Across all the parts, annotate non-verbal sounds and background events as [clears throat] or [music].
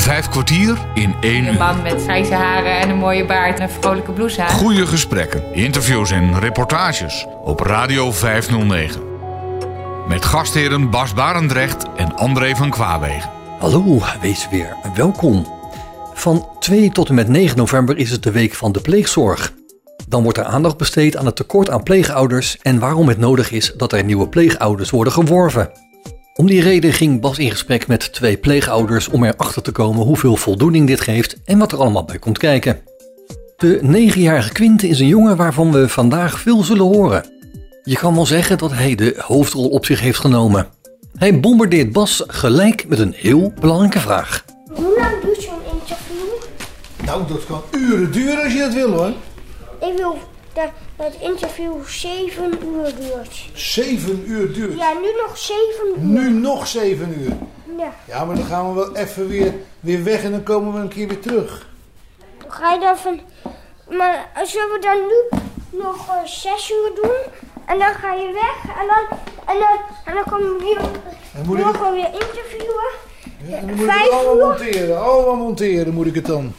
Vijf kwartier in één Een uur. man met grijze haren en een mooie baard en een vrolijke blouse aan. Goede gesprekken, interviews en reportages op Radio 509. Met gastheren Bas Barendrecht en André van Kwaabegen. Hallo, wees weer welkom. Van 2 tot en met 9 november is het de week van de pleegzorg. Dan wordt er aandacht besteed aan het tekort aan pleegouders en waarom het nodig is dat er nieuwe pleegouders worden geworven. Om die reden ging Bas in gesprek met twee pleegouders om erachter te komen hoeveel voldoening dit geeft en wat er allemaal bij komt kijken. De 9-jarige Quinte is een jongen waarvan we vandaag veel zullen horen. Je kan wel zeggen dat hij de hoofdrol op zich heeft genomen. Hij bombardeert Bas gelijk met een heel belangrijke vraag. Hoe lang duurt zo'n interview? Nou, dat kan uren duren als je dat wil hoor. Ik wil dat het interview 7 uur duurt. Zeven uur duurt. Ja, nu nog 7 uur. Nu nog zeven uur. Ja. Ja, maar dan gaan we wel even weer, weer weg en dan komen we een keer weer terug. Ga je dan van... Maar zullen we dan nu nog eh, 6 uur doen? En dan ga je weg en dan, en dan, en dan komen we weer, En moet ik weer interviewen. ja, en dan moet ik het allemaal uur? monteren. Allemaal monteren moet ik het dan.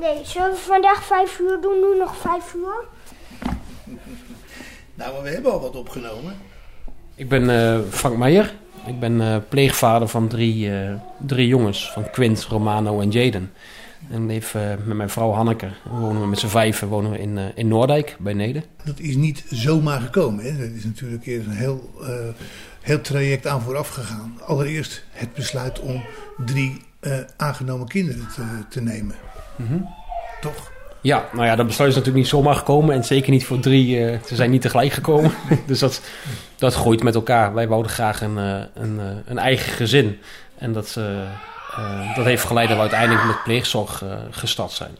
Nee, zullen we vandaag 5 uur doen? Nu nog 5 uur? [laughs] Nou, maar we hebben al wat opgenomen. Ik ben eh, Frank Meijer. Ik ben eh, pleegvader van drie, eh, drie jongens, van Quint, Romano en Jaden. En leef eh, met mijn vrouw Hanneke. We wonen we met z'n vijven wonen we in, eh, in Noordijk, bij Neder. Dat is niet zomaar gekomen. Hè. Dat is natuurlijk eerst een heel, eh, heel traject aan vooraf gegaan. Allereerst het besluit om drie eh, aangenomen kinderen te, te nemen. Toch? Ja, nou ja, dat besluit is natuurlijk niet zomaar gekomen. En zeker niet voor drie. eh, ze zijn niet tegelijk gekomen. [laughs] dus dat, dat groeit met elkaar. Wij wouden graag een, eh, een, een eigen gezin. En dat, eh, dat heeft geleid dat we uiteindelijk met pleegzorg gestart zijn.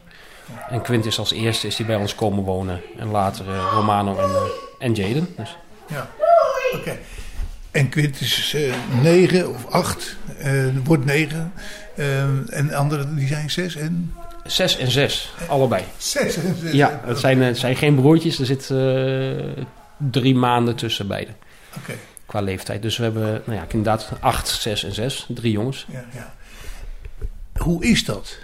En Quint is als eerste is die bij ons komen wonen. En later Romano en, en Jaden. Dus. Ja. Oké. En Quint is eh, negen of acht. eh, wordt negen. Eh, en de anderen die zijn zes en... Zes en zes, allebei. Zes en zes. Ja, het zijn, eh, het zijn geen broertjes. Er zit drie maanden tussen beiden. Oké. Qua leeftijd. Dus we hebben nou ja, inderdaad acht, zes en zes. Drie jongens. Ja, ja. Hoe is dat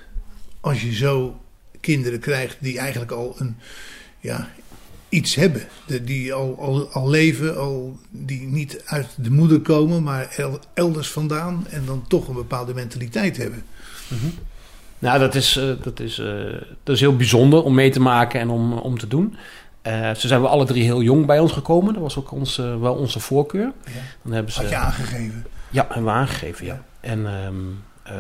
als je zo kinderen krijgt die eigenlijk al een, ja, iets hebben? De- Die al, al, al leven, al, die niet uit de moeder komen, maar el- elders vandaan en dan toch een bepaalde mentaliteit hebben. Nou, dat is, eh, dat, is, eh, dat is heel bijzonder om mee te maken en om, om te doen. Eh, ze zijn we alle drie heel jong bij ons gekomen. Dat was ook ons, eh, wel onze voorkeur. Ja. Dan hebben ze, Had je aangegeven. Ja, hebben we aangegeven, ja. Ja. En, ehm, eh,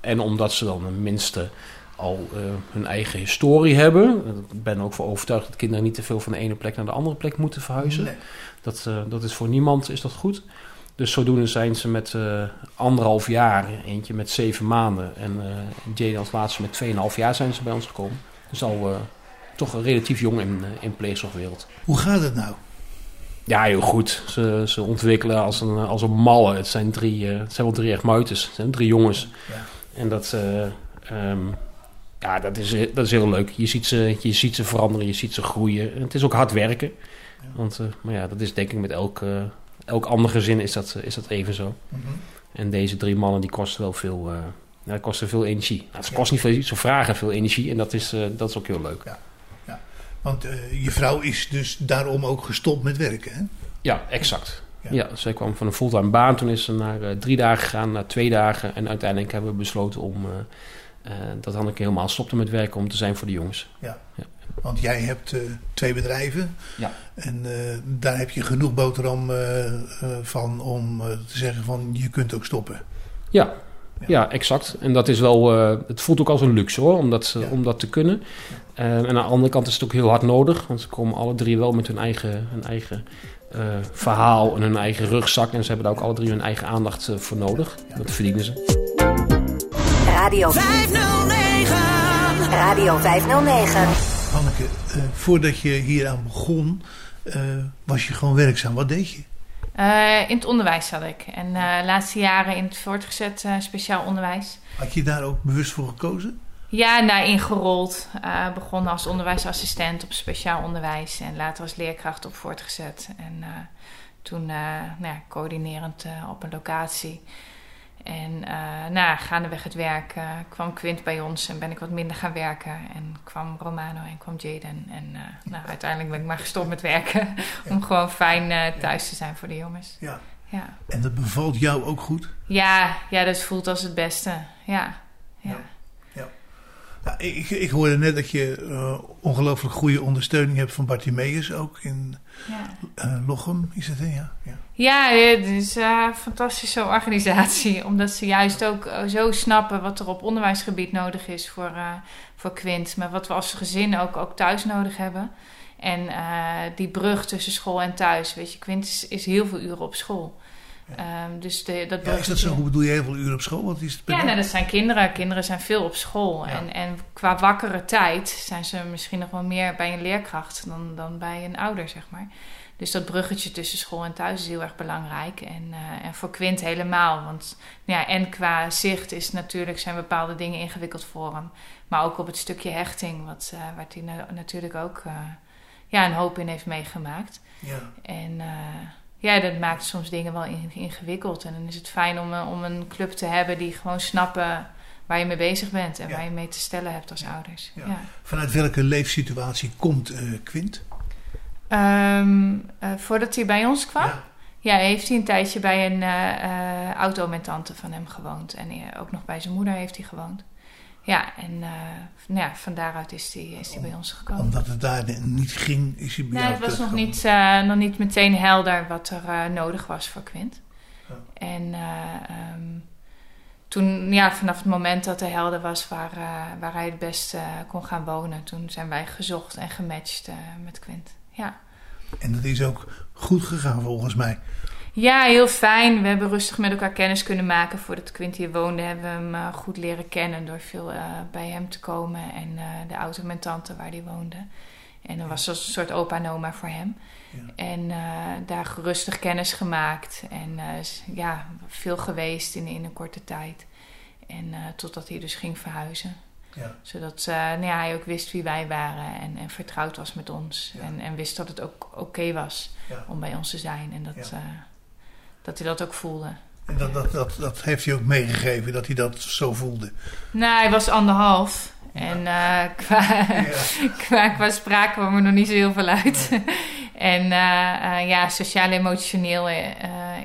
en omdat ze dan tenminste al eh, hun eigen historie hebben. Ik ben ook voor overtuigd dat kinderen niet te veel van de ene plek naar de andere plek moeten verhuizen. Nee. Dat, eh, dat is voor niemand is dat goed. Dus zodoende zijn ze met eh, anderhalf jaar, eentje met zeven maanden en Jade als laatste met tweeënhalf jaar zijn ze bij ons gekomen. Dus al toch relatief jong in, in pleegzorgwereld. Hoe gaat het nou? Ja, heel goed. Ze, ze ontwikkelen als een, als een malle. Het zijn, drie, het zijn wel drie echt muiters. Het zijn drie jongens. Ja. En dat, ehm, ja, dat, is, dat is heel leuk. Je ziet, ze, je ziet ze veranderen, je ziet ze groeien. En het is ook hard werken. Want, eh, maar ja, dat is denk ik met elk, eh, elk ander gezin is dat, is dat even zo. Mhm. En deze drie mannen die kosten wel veel, eh ja, die kosten veel energie. Nou, het kost niet veel, ze vragen veel energie. En dat is, eh, dat is ook heel leuk. Want eh, je vrouw is dus daarom ook gestopt met werken, hè? Ja, exact. Ja. Ja. zij kwam van een fulltime baan. Toen is ze naar eh, drie dagen gegaan, naar twee dagen. En uiteindelijk hebben we besloten om eh, eh, dat Hanneke helemaal stopte met werken om te zijn voor de jongens. Want jij hebt eh, twee bedrijven. Ja. En eh, daar heb je genoeg boterham eh, eh, van om eh, te zeggen van je kunt ook stoppen. Ja, ja. exact. En dat is wel, eh, het voelt ook als een luxe hoor, om dat, eh, Ja. om dat te kunnen. Eh, en aan de andere kant is het ook heel hard nodig, want ze komen alle drie wel met hun eigen, hun eigen eh, verhaal en hun eigen rugzak. En ze hebben daar ook alle drie hun eigen aandacht eh, voor nodig. Dat verdienen ze. Radio 509. Radio 509. Hanneke, eh, voordat je hieraan begon, eh, was je gewoon werkzaam. Wat deed je? Eh, in het onderwijs zat ik. En eh, de laatste jaren in het voortgezet eh, speciaal onderwijs. Had je daar ook bewust voor gekozen? Ja, daar ingerold. Eh begonnen als onderwijsassistent op speciaal onderwijs. En later als leerkracht op voortgezet. En eh, toen eh, nou ja, coördinerend eh, op een locatie. En uh, nou, gaandeweg het werk uh, kwam Quint bij ons en ben ik wat minder gaan werken. En kwam Romano en kwam Jaden. En uh, nou, uiteindelijk ben ik maar gestopt met werken. [laughs] om gewoon fijn thuis te zijn voor de jongens. Ja. ja. En dat bevalt jou ook goed? Ja, ja dat voelt als het beste. Ja. ja. Nou, ik, ik hoorde net dat je ongelooflijk goede ondersteuning hebt van Bartimeus ook in ja. Lochem. Is het, hè? Ja. ja. Ja, het is een fantastische organisatie. Omdat ze juist ook zo snappen wat er op onderwijsgebied nodig is voor, voor Quint. Maar wat we als gezin ook, ook thuis nodig hebben. En die brug tussen school en thuis. Weet je, Quint is, is heel veel uren op school. Um, dus de, dat ja, is dat zo? Hoe bedoel je heel veel uren op school? Wat is het ja, nou, dat zijn kinderen. Kinderen zijn veel op school. Ja. En, en qua wakkere tijd zijn ze misschien nog wel meer bij een leerkracht dan, dan bij een ouder, zeg maar. Dus dat bruggetje tussen school en thuis is heel erg belangrijk. En, uh, en voor Quint helemaal. Want ja, en qua zicht is natuurlijk, zijn bepaalde dingen ingewikkeld voor hem. Maar ook op het stukje hechting, wat, uh, waar hij na natuurlijk ook uh, ja, een hoop in heeft meegemaakt. Ja. En ja, dat maakt soms dingen wel ingewikkeld. En dan is het fijn om, om een club te hebben die gewoon snappen waar je mee bezig bent. En Ja. waar je mee te stellen hebt als ouders. Ja. Vanuit welke leefsituatie komt Quint? Ehm, uh, voordat hij bij ons kwam, Ja. heeft hij een tijdje bij een uh, auto met tante van hem gewoond. En ook nog bij zijn moeder heeft hij gewoond. Ja, en nou ja, van daaruit is hij, is hij bij ons gekomen. Omdat het daar niet ging, is hij bij Nee, jou het was nog niet, nog niet meteen helder wat er nodig was voor Quint. Ja. En um, toen, ja, vanaf het moment dat er helder was waar, waar hij het best kon gaan wonen, toen zijn wij gezocht en gematcht met Quint. Ja. En dat is ook goed gegaan volgens mij. Ja, heel fijn. We hebben rustig met elkaar kennis kunnen maken. Voordat Quint hier woonde, hebben we hem uh, goed leren kennen door veel uh, bij hem te komen. En uh, de auto met tante waar hij woonde. En dan was dat een soort opa en oma voor hem. Ja. En daar rustig kennis gemaakt. En ja, veel geweest in, in een korte tijd. En totdat hij dus ging verhuizen. Ja. Zodat nou ja, hij ook wist wie wij waren en, en vertrouwd was met ons. Ja. En, en wist dat het ook oké okay was om bij ons te zijn. En dat, dat hij dat ook voelde. En dat, dat, dat, dat heeft hij ook meegegeven, dat hij dat zo voelde. Nou, hij was anderhalf. En uh, qua, [laughs] qua, qua spraak kwam er nog niet zo heel veel uit. en uh, ja, sociaal-emotioneel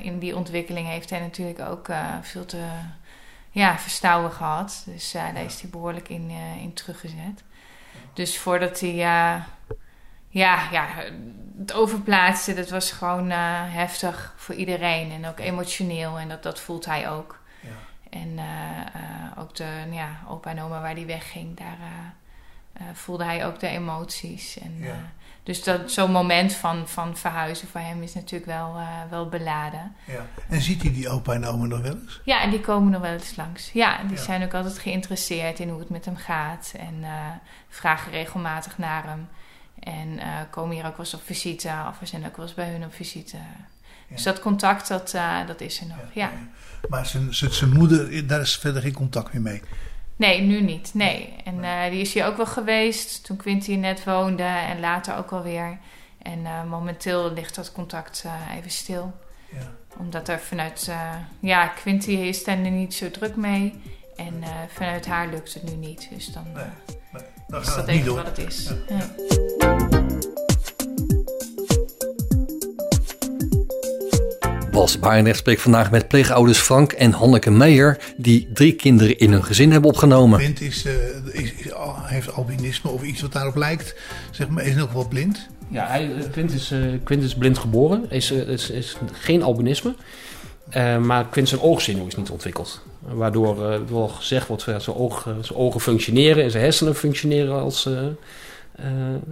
in die ontwikkeling heeft hij natuurlijk ook veel te ja, verstouwen gehad. Dus daar is hij behoorlijk in, in teruggezet. Dus voordat hij ja, ja, het overplaatste, dat was gewoon heftig voor iedereen. En ook emotioneel. En dat, dat voelt hij ook. Ja. En ook de ja, opa en oma waar hij wegging, daar voelde hij ook de emoties. En, Ja. dus dat, zo'n moment van, van verhuizen voor hem is natuurlijk wel, wel beladen. Ja. En ziet hij die opa en oma nog wel eens? Ja, en die komen nog wel eens langs. Ja, die zijn ook altijd geïnteresseerd in hoe het met hem gaat. En vragen regelmatig naar hem. En uh, komen hier ook wel eens op visite. Of we zijn ook wel eens bij hun op visite. Ja. Dus dat contact, dat, uh, dat is er nog. Ja. Maar zijn, zijn, zijn moeder, daar is verder geen contact meer mee. Nee, nu niet. Nee. En uh, die is hier ook wel geweest toen Quinty net woonde. En later ook alweer. En momenteel ligt dat contact even stil. Ja. Omdat er vanuit... Ja, Quinty is er niet zo druk mee. En vanuit haar lukt het nu niet. Dus dan, Nee, nee, dan is dat wat het is. Ja. Ja. Bas Barendrecht spreekt vandaag met pleegouders Frank en Hanneke Meijer... die drie kinderen in hun gezin hebben opgenomen. Quint is, uh, is, is, al- heeft albinisme of iets wat daarop lijkt. Zeg maar, is nog wel blind. Ja, hij, Quint, is, uh, Quint is blind geboren. Is, is, is geen albinisme. Uh, maar Quint zijn oogzenuw is niet ontwikkeld. Waardoor uh, wel gezegd wordt dat zijn, zijn ogen functioneren en zijn hersenen functioneren, als, uh, uh,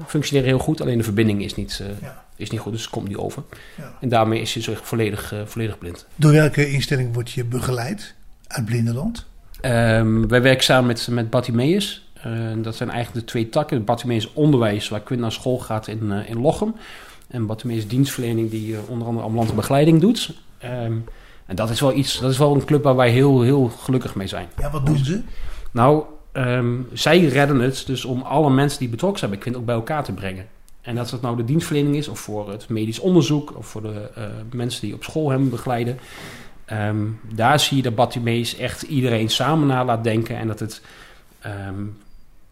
functioneren heel goed. Alleen de verbinding is niet, Ja. is niet goed, dus het komt niet over. Ja. En daarmee is hij zo volledig, volledig blind. Door welke instelling word je begeleid uit Blindenland? Um, wij werken samen met, met Bartimeus. Uh, dat zijn eigenlijk de twee takken. Bartimeus onderwijs, waar Quint naar school gaat in, uh, in Lochem. En Bartimeus dienstverlening, die uh, onder andere ambulante begeleiding doet. Um, en dat is wel iets, dat is wel een club waar wij heel, heel gelukkig mee zijn. Ja, wat doen ze? Nou, um, zij redden het dus om alle mensen die betrokken zijn bij Quint ook bij elkaar te brengen. En dat het nou de dienstverlening is, of voor het medisch onderzoek, of voor de uh, mensen die op school hem begeleiden. Ehm, daar zie je dat Bartimeus echt iedereen samen na laat denken. En dat het ehm,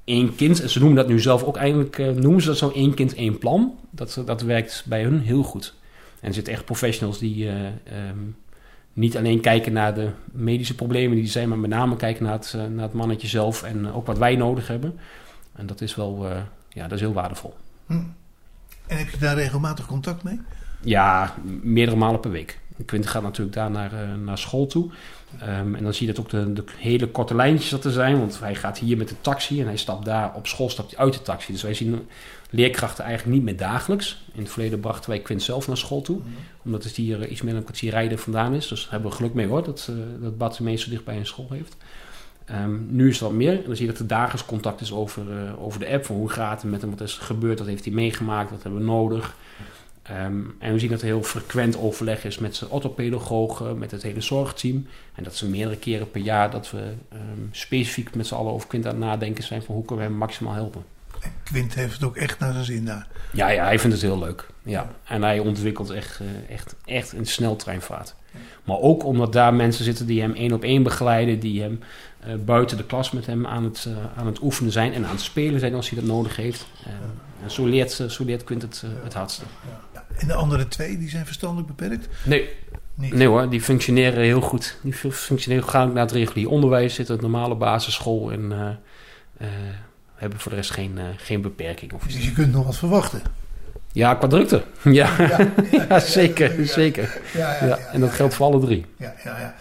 één kind, en ze noemen dat nu zelf ook eigenlijk, eh, noemen ze dat zo één kind, één plan. Dat, dat werkt bij hun heel goed. En er zitten echt professionals die eh, ehm, niet alleen kijken naar de medische problemen die er zijn, maar met name kijken naar het, eh, naar het mannetje zelf en eh, ook wat wij nodig hebben. En dat is wel, eh, ja, dat is heel waardevol. En heb je daar regelmatig contact mee? Ja, meerdere malen per week. Quint gaat natuurlijk daar naar, naar school toe. Ehm, en dan zie je dat ook de, de hele korte lijntjes dat er zijn. Want hij gaat hier met de taxi en hij stapt daar op school stapt hij uit de taxi. Dus wij zien leerkrachten eigenlijk niet meer dagelijks. In het verleden brachten wij Quint zelf naar school toe. Omdat het hier eh, iets meer dan een kwartier rijden vandaan is. Dus daar hebben we geluk mee hoor, dat, uh, dat Bartimeus zo dicht bij een school heeft. Ehm, nu is het wat meer. En dan zie je dat er dagelijks contact is over, eh, over de app. Van hoe gaat het met hem, wat is er gebeurd, wat heeft hij meegemaakt, wat hebben we nodig. Ehm, en we zien dat er heel frequent overleg is met zijn orthopedagogen, met het hele zorgteam. En dat ze meerdere keren per jaar dat we ehm, specifiek met z'n allen over Quint aan het nadenken zijn van hoe kunnen we hem maximaal helpen. En Quint heeft het ook echt naar zijn zin daar. Ja, ja, hij vindt het heel leuk. Ja. En hij ontwikkelt echt, eh, echt, echt een sneltreinvaart. Maar ook omdat daar mensen zitten die hem één op één begeleiden, die hem eh, buiten de klas met hem aan het, eh, aan het oefenen zijn en aan het spelen zijn als hij dat nodig heeft. En zo leert, zo leert Quint het, het hardste. Ja. En de andere twee, die zijn verstandelijk beperkt? Nee, Niet. nee hoor, die functioneren heel goed. Die fu- functioneren gaan naar het regulier onderwijs, zitten op normale basisschool en hebben voor de rest geen, eh, geen beperking. Of. Dus je kunt nog wat verwachten. Ja, qua drukte. [laughs] Ja, ja, zeker, zeker. Ja, Ja, en dat geldt voor alle drie. Ja, ja, ja.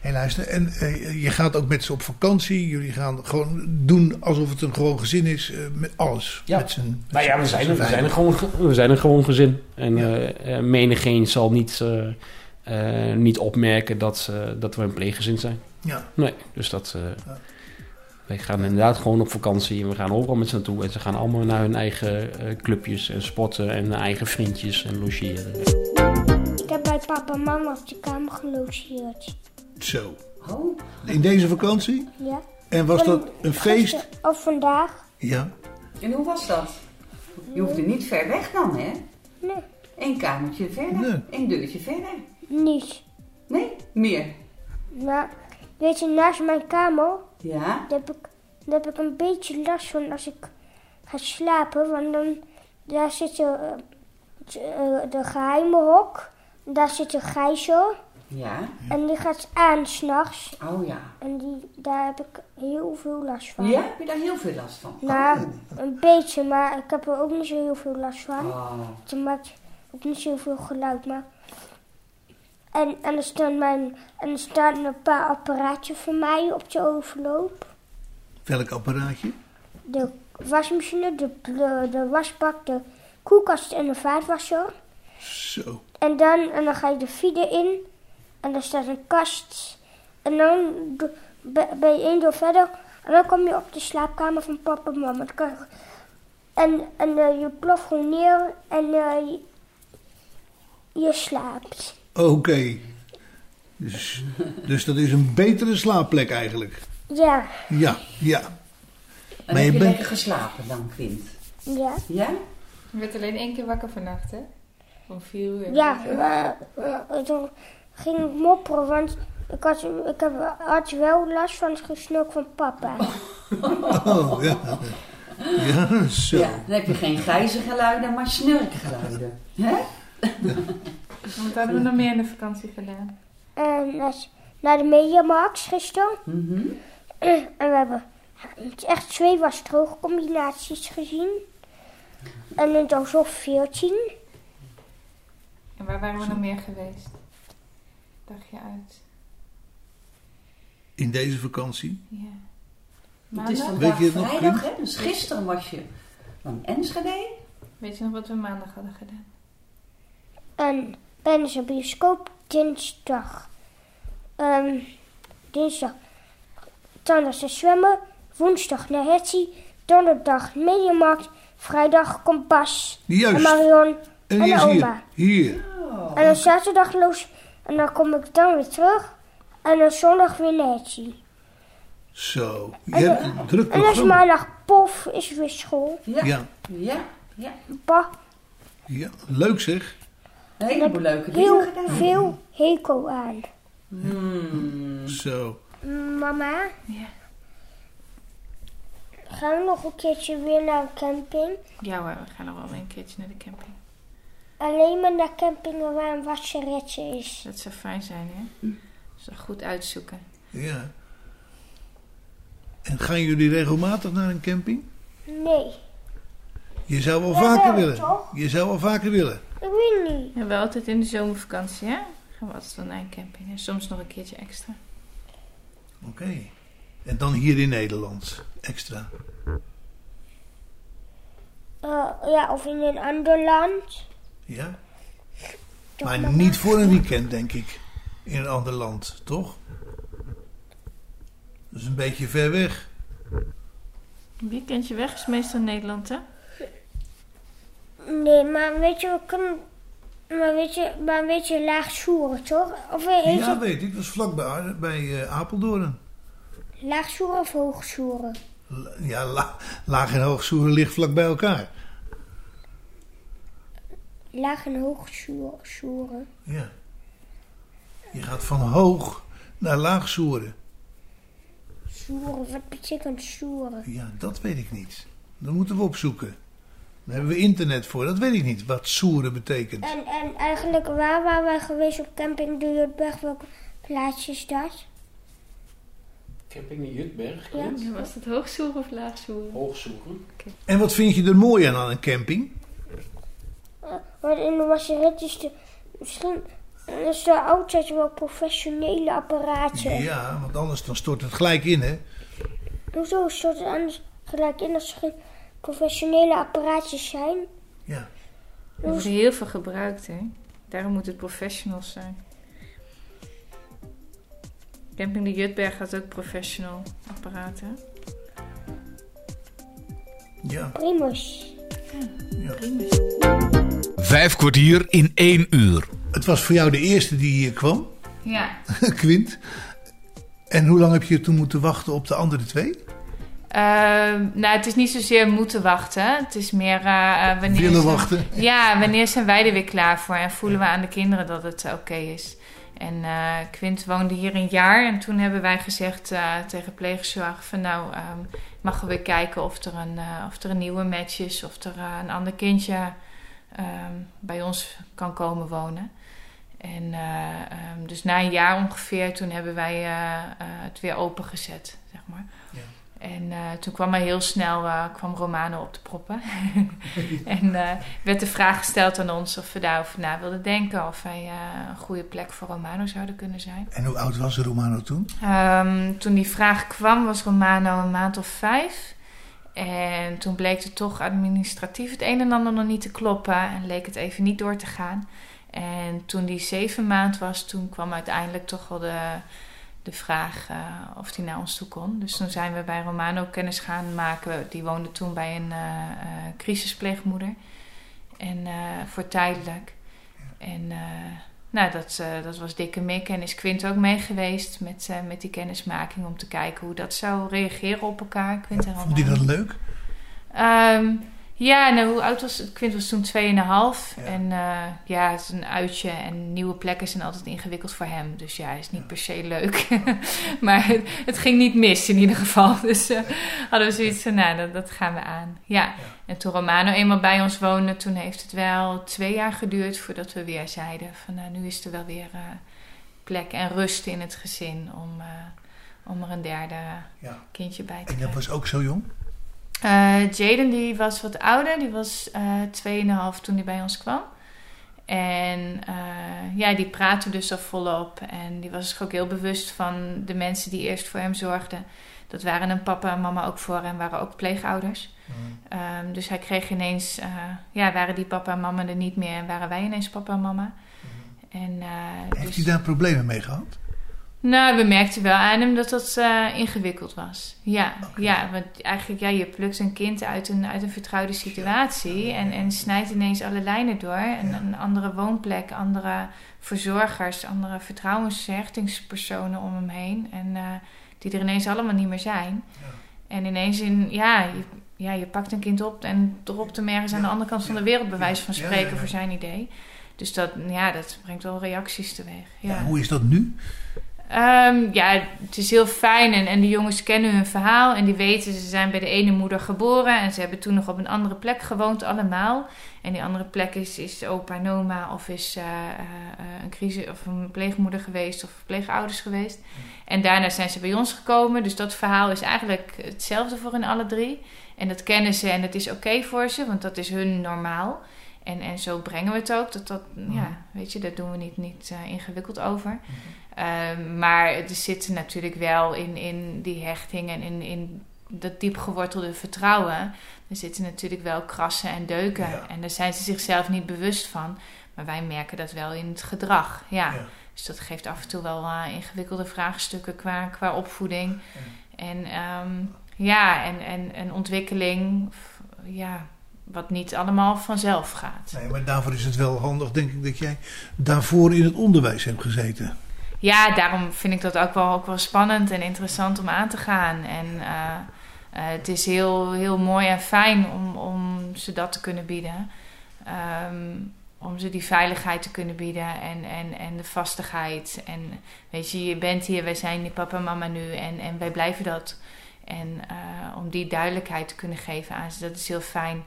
Hé, luister, en eh, je gaat ook met ze op vakantie. Jullie gaan gewoon doen alsof het een gewoon gezin is. eh, met alles. Ja. Met met Nou ja, we zijn, er, we zijn, er vijven. gewoon, we zijn er gewoon gezin. En eh, menigeen zal niet, niet opmerken dat, dat we een pleeggezin zijn. Ja. Nee, dus dat... Wij gaan inderdaad gewoon op vakantie en we gaan overal met z'n naartoe. En ze gaan allemaal naar hun eigen eh, clubjes en sporten en hun eigen vriendjes en logeren. Ik heb bij papa en mama op de kamer gelogeerd. Zo. Oh, In deze vakantie? Ja. En was dat een feest? gisteren Of vandaag? Ja. en hoe was dat? Je hoefde niet ver weg dan, hè? Nee, Eén kamertje verder, Nee. één deurtje verder. niet. Nee, meer. Maar weet je, naast mijn kamer Ja, daar heb ik, daar heb ik een beetje last van als ik ga slapen. Want dan, daar zit de, eh, de geheime hok. Daar zit een gijzer. ja. En die gaat aan s'nachts. Oh ja. En die, daar heb ik heel veel last van. Ja, heb je daar heel veel last van? Nou, een beetje, maar ik heb er ook niet zo heel veel last van. Oh. Het maakt ook niet zoveel geluid, maar... En, en, er staan mijn, en er staan een paar apparaatjes voor mij op de overloop. Welk apparaatje? De wasmachine, de, de, de wasbak, de koelkast en de vaatwasser. Zo. En dan, en dan ga je de feeder in. En daar staat een kast. En dan ben je één door verder. En dan kom je op de slaapkamer van papa en mama. Dan en en eh, je ploft gewoon neer en eh, je, je slaapt. Oké. Dus, dus dat is een betere slaapplek eigenlijk. Ja, Ja, ja. En Maar je heb je bent- lekker geslapen dan, Quint? ja. Ja? Je werd alleen één keer wakker vannacht, hè? Om vier uur. Ja, maar eh, toen ging ik mopperen, want ik had, ik heb, had wel last van het gesnurk van papa. Oh, ja. Ja, zo. Ja, dan heb je geen gijzergeluiden, maar snurkgeluiden. Hè? Wat hadden we nog meer in de vakantie gedaan? En naar, naar de Mediamarkt gisteren. Mhm. [clears throat] En we hebben echt twee was-droogcombinaties gezien. En een doos of 14. En waar waren we nog meer geweest? Dagje uit. In deze vakantie? Ja. Het is vandaag Weet je het nog, vrijdag, hè? Dus gisteren was je van Enschede. Weet je nog wat we maandag hadden gedaan? En tijdens de bioscoop dinsdag. Ehm dinsdag en zwemmen. Woensdag naar Hetty. Donderdag Mediamarkt. Vrijdag Kompas. En Juist. Marion. En en die is hier. oma. Hier. En dan zaterdag los. En dan kom ik dan weer terug. En dan zondag weer naar Hetty. Zo. Je hebt een druk En dan is maandag pof, is weer school. Ja. Ja. Ja, Ja. Pa, ja. Leuk zeg. Een heleboel leuke dingen heel gedaan. veel hekel aan. Hmm. Zo. Mama, Ja. gaan we nog een keertje weer naar een camping? Ja hoor, we gaan nog wel een keertje naar de camping. Alleen maar naar campingen waar een wasseretje is. Dat zou fijn zijn, hè? Dus dat goed uitzoeken. Ja. En gaan jullie regelmatig naar een camping? Nee, Je zou wel Ja, vaker wel, willen. toch? Je zou wel vaker willen. Ik weet niet. Ja, wel altijd in de zomervakantie, hè? Gaan we altijd wel naar een camping. En soms nog een keertje extra. Oké. En dan hier in Nederland. Extra. Eh, ja, of in een ander land. Ja? Toch, Maar mama? niet voor een weekend, denk ik. In een ander land, toch? Dat is een beetje ver weg. Een weekendje weg is meestal in Nederland, hè? Nee, maar weet je, we kunnen... Maar weet je, maar weet je, laag soeren, toch? Of Ja, je, weet ik. Dat is vlakbij bij eh, Apeldoorn. laag soeren of hoog soeren? La- Ja, la- laag en hoog Soeren ligt vlak bij elkaar. Laag en hoog soer- soeren. Ja. Je gaat van hoog naar laag Soeren. Soeren, wat betekent soeren? Ja, dat weet ik niet. Dat moeten we opzoeken. Daar hebben we internet voor. Dat weet ik niet, wat Soeren betekent. En, en eigenlijk, waar waren wij geweest op camping de Jutberg? Welke plaatsje is dat? Camping de Jutberg, Ja. Was het hoogzoeren of laagzoeren? Hoogzoeken. En wat vind je er mooi aan aan een camping? Eh, want in de wasseret is de... Misschien is er altijd wel professionele apparaten. Ja, want anders dan stort het gelijk in, hè? Hoezo stort het anders gelijk in als er geen professionele apparaatjes zijn? Ja. Er wordt heel veel gebruikt, hè? Daarom moet het professionals zijn. Camping de Jutberg had ook professional apparaten. Ja. Primus. Prima. Vijf kwartier in één uur. Het was voor jou de eerste die hier kwam, Ja. [laughs] Quint. En hoe lang heb je toen moeten wachten op de andere twee? Ehm, nou, het is niet zozeer moeten wachten. Het is meer eh, eh, wanneer... Willen ze- wachten? [laughs] Ja, wanneer zijn wij er weer klaar voor? En voelen we aan de kinderen dat het oké is? En eh, Quint woonde hier een jaar. En toen hebben wij gezegd eh, tegen pleegzorg van... nou, ehm, mag we weer kijken of er een, eh, of er een nieuwe match is... of er een ander kindje ehm, bij ons kan komen wonen. En eh, ehm, dus na een jaar ongeveer, toen hebben wij eh, eh, het weer opengezet, zeg maar. Ja. En eh, toen kwam hij heel snel eh, kwam Romano op de proppen. [laughs] en eh, werd de vraag gesteld aan ons of we daarover na wilden denken. Of wij een goede plek voor Romano zouden kunnen zijn. En hoe oud was Romano toen? Ehm, toen die vraag kwam, was Romano een maand of vijf. En toen bleek het toch administratief het een en ander nog niet te kloppen. En leek het even niet door te gaan. En toen die zeven maand was, toen kwam uiteindelijk toch wel de, de vraag eh, of hij naar ons toe kon. Dus toen zijn we bij Romano kennis gaan maken. Die woonde toen bij een eh, crisispleegmoeder. En voor tijdelijk. En nou, dat, dat was dikke mik. En is Quint ook mee geweest met, met die kennismaking om te kijken hoe dat zou reageren op elkaar. Quint en Vond hij dat leuk? Ehm, ja, nou, hoe oud was het? Quint was toen 2,5. Ja. En eh, ja, het is een uitje en nieuwe plekken zijn altijd ingewikkeld voor hem. Dus ja, is niet per se leuk. [laughs] maar het, het ging niet mis in ieder geval. [laughs] Dus eh, hadden we zoiets van, nou, dat, dat gaan we aan. Ja. En toen Romano eenmaal bij ons woonde, toen heeft het wel twee jaar geduurd voordat we weer zeiden van, nou, nu is er wel weer plek en rust in het gezin om, om er een derde kindje bij te En dat was ook zo jong? Eh, Jaden die was wat ouder, die was eh 2,5 toen hij bij ons kwam. En eh, ja, die praatte dus al volop. En die was zich ook heel bewust van de mensen die eerst voor hem zorgden. Dat waren een papa en mama ook voor hem, waren ook pleegouders. Ehm, dus hij kreeg ineens, eh, ja, waren die papa en mama er niet meer en waren wij ineens papa en mama. En, eh, Heeft dus- hij daar problemen mee gehad? Nou, we merkten wel aan hem dat dat eh, ingewikkeld was. Ja, ja, want eigenlijk, ja, je plukt een kind uit een, uit een vertrouwde situatie en, en snijdt ineens alle lijnen door. En Ja. een andere woonplek, andere verzorgers, andere vertrouwensverhechtingspersonen om hem heen. En eh, die er ineens allemaal niet meer zijn. En ineens in, ja je, ja, je pakt een kind op en dropt hem ergens aan de andere kant van de wereld, bij wijze van spreken, voor zijn idee. Dus dat, ja, dat brengt wel reacties teweeg. Ja, hoe is dat nu? Ehm, ja, het is heel fijn en, en de jongens kennen hun verhaal en die weten ze zijn bij de ene moeder geboren en ze hebben toen nog op een andere plek gewoond allemaal. En die andere plek is, is opa en oma of is eh, eh, een crisis of een pleegmoeder geweest of pleegouders geweest. En daarna zijn ze bij ons gekomen, dus dat verhaal is eigenlijk hetzelfde voor hun alle drie. En dat kennen ze en dat is oké voor ze, want dat is hun normaal. En, en zo brengen we het ook. Dat, dat, ja, weet je, daar doen we niet, niet eh, ingewikkeld over. Ehm, maar er zitten natuurlijk wel in, in die hechting en in, in dat diep gewortelde vertrouwen. Er zitten natuurlijk wel krassen en deuken. Ja. En daar zijn ze zichzelf niet bewust van. Maar wij merken dat wel in het gedrag. Ja. Ja. Dus dat geeft af en toe wel eh, ingewikkelde vraagstukken qua, qua opvoeding. En ehm, ja, en, en, en ontwikkeling. Ja, wat niet allemaal vanzelf gaat. Nee, maar daarvoor is het wel handig, denk ik, dat jij daarvoor in het onderwijs hebt gezeten. Ja, daarom vind ik dat ook wel, ook wel spannend en interessant om aan te gaan. En eh, eh, het is heel, heel mooi en fijn om, om ze dat te kunnen bieden. Ehm, om ze die veiligheid te kunnen bieden en, en, en de vastigheid. En weet je, je bent hier, wij zijn die papa en mama nu en, en wij blijven dat. En eh, om die duidelijkheid te kunnen geven aan ze, dat is heel fijn.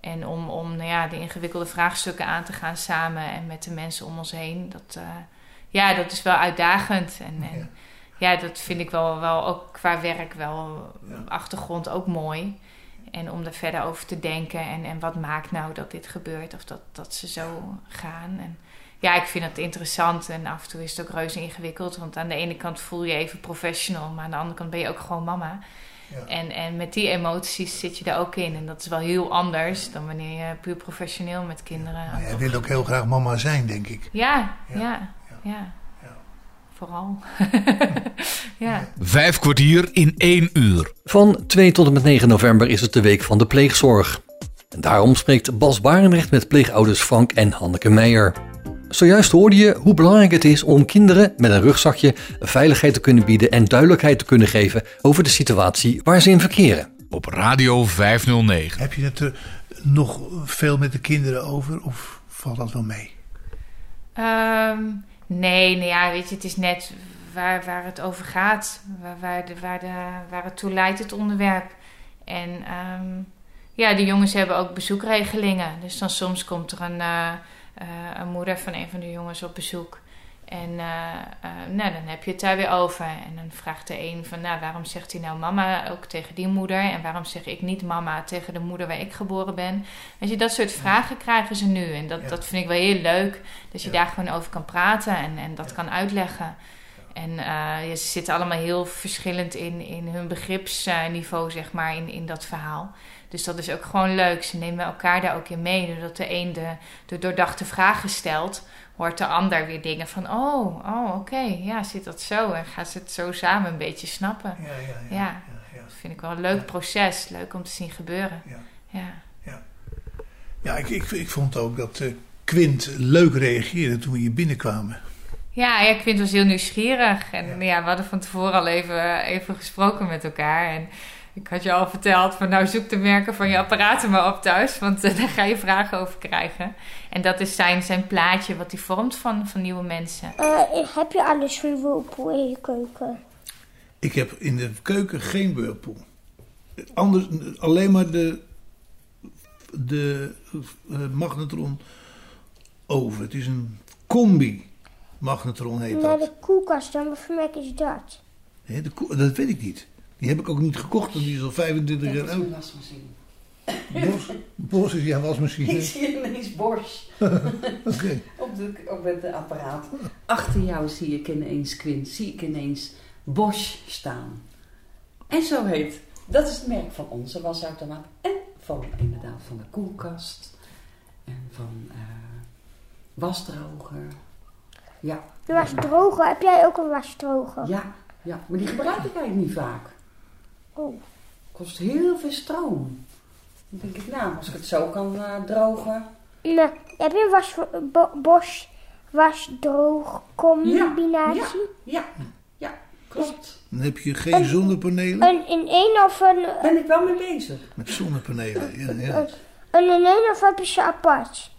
En om, om nou ja, de ingewikkelde vraagstukken aan te gaan samen en met de mensen om ons heen. Dat, ja, dat is wel uitdagend. En, en ja. dat vind ik wel, wel ook qua werk wel achtergrond ook mooi. En om er verder over te denken. En, en wat maakt nou dat dit gebeurt? Of dat, dat ze zo gaan. En ja, ik vind het interessant. En af en toe is het ook reuze ingewikkeld. Want aan de ene kant voel je even professional. Maar aan de andere kant ben je ook gewoon mama. En, en met die emoties zit je daar ook in. En dat is wel heel anders dan wanneer je puur professioneel met kinderen... Maar jij wil ook heel graag mama zijn, denk ik. Ja, ja, ja. Vooral. [laughs] ja. Vijf kwartier in één uur. Van 2 tot en met 9 november is het de week van de pleegzorg. En daarom spreekt Bas Barendrecht met pleegouders Frank en Hanneke Meijer. Zojuist hoorde je hoe belangrijk het is om kinderen met een rugzakje veiligheid te kunnen bieden en duidelijkheid te kunnen geven over de situatie waar ze in verkeren. Op Radio 509. Heb je het er nog veel met de kinderen over of valt dat wel mee? Ehm, nee, nou ja, weet je, het is net waar, waar het over gaat. Waar, waar, de, waar, de, waar het toe leidt, het onderwerp. En ehm, ja, de jongens hebben ook bezoekregelingen. Dus dan soms komt er een, eh, eh, een moeder van een van de jongens op bezoek. En eh, eh, nou, dan heb je het daar weer over. En dan vraagt de een van, nou, waarom zegt hij nou mama ook tegen die moeder? En waarom zeg ik niet mama tegen de moeder waar ik geboren ben? Weet je, dat soort vragen krijgen ze nu. En dat, dat vind ik wel heel leuk. Dat je daar gewoon over kan praten en, en dat kan uitleggen. En eh, ze zitten allemaal heel verschillend in, in hun begripsniveau, zeg maar, in, in dat verhaal. Dus dat is ook gewoon leuk. Ze nemen elkaar daar ook in mee. Doordat de een de, de doordachte vragen stelt, hoort de ander weer dingen van... Oh, oh oké, ja, zit dat zo? En gaan ze het zo samen een beetje snappen. Ja, ja, ja. Dat vind ik wel een leuk proces. Leuk om te zien gebeuren. Ja. ja. Ja, ik, ik, ik vond ook dat eh, Quint leuk reageerde toen we hier binnenkwamen. Ja, ja, Quint was heel nieuwsgierig. En ja. we hadden van tevoren al even, even gesproken met elkaar. En ik had je al verteld van nou zoek de merken van je apparaten maar op thuis. Want uh, daar ga je vragen over krijgen. En dat is zijn, zijn plaatje wat hij vormt van, van nieuwe mensen. Uh, heb je alles voor Whirlpool in je keuken? Ik heb in de keuken geen Whirlpool. Anders, alleen maar de, de uh, magnetron oven. Het is een combi magnetron heet Naar dat. de koelkast dan, wat voor merk is dat? Nee, de dat weet ik niet. Die heb ik ook niet gekocht, want die is al 25 jaar oud. wasmachine. Bos, Bos is ja wasmachine. [laughs] Ik zie ineens Bosch [laughs] Oké. op, de, op het apparaat. Achter jou zie ik ineens Quint, zie ik ineens Bosch staan. En zo heet, dat is het merk van onze wasautomaat. En van inderdaad van de koelkast. En van eh wasdroger. Ja, De wasdroger, heb jij ook een wasdroger? ja, ja, maar die gebruik ik eigenlijk niet vaak. Oh. Kost heel veel stroom. Dan denk ik, nou, als ik het zo kan eh, drogen. Nee, heb je een was, bo, Bosch wasdroog combinatie? Ja, ja, klopt. Dan heb je geen zonnepanelen. Een in één of een, Ben ik wel mee bezig. Met zonnepanelen, ja. ja. een in één of heb je ze apart?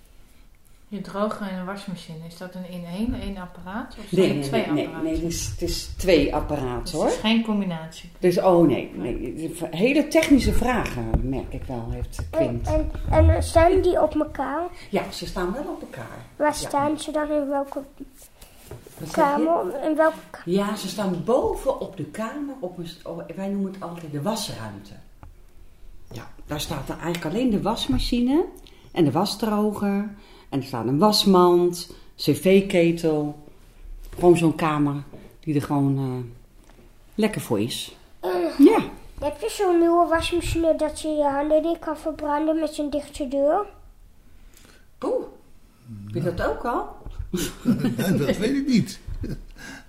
Je droger en een wasmachine, is dat een in één, één apparaat? Of zijn Nee, het nee, twee nee, nee, apparaten? nee, het, is, het is twee apparaten Dus hoor. het is geen combinatie. Dus, oh nee, nee. Hele technische vragen, merk ik wel, heeft En, Quint. en, en staan die op elkaar? Ja, ze staan wel op elkaar. Waar Ja. staan ze dan in welke kamer? In welke ka- Ja, ze staan boven op de kamer, op een, oh, wij noemen het altijd de wasruimte. Ja, daar staat dan eigenlijk alleen de wasmachine en de wasdroger. En er staat een wasmand, cv-ketel. Gewoon zo'n kamer die er gewoon eh, lekker voor is. Ja, Heb je zo'n nieuwe wasmachine dat je je handen niet kan verbranden met zo'n dichte deur? oeh. Heb je dat ook al? [laughs] Dat weet ik niet.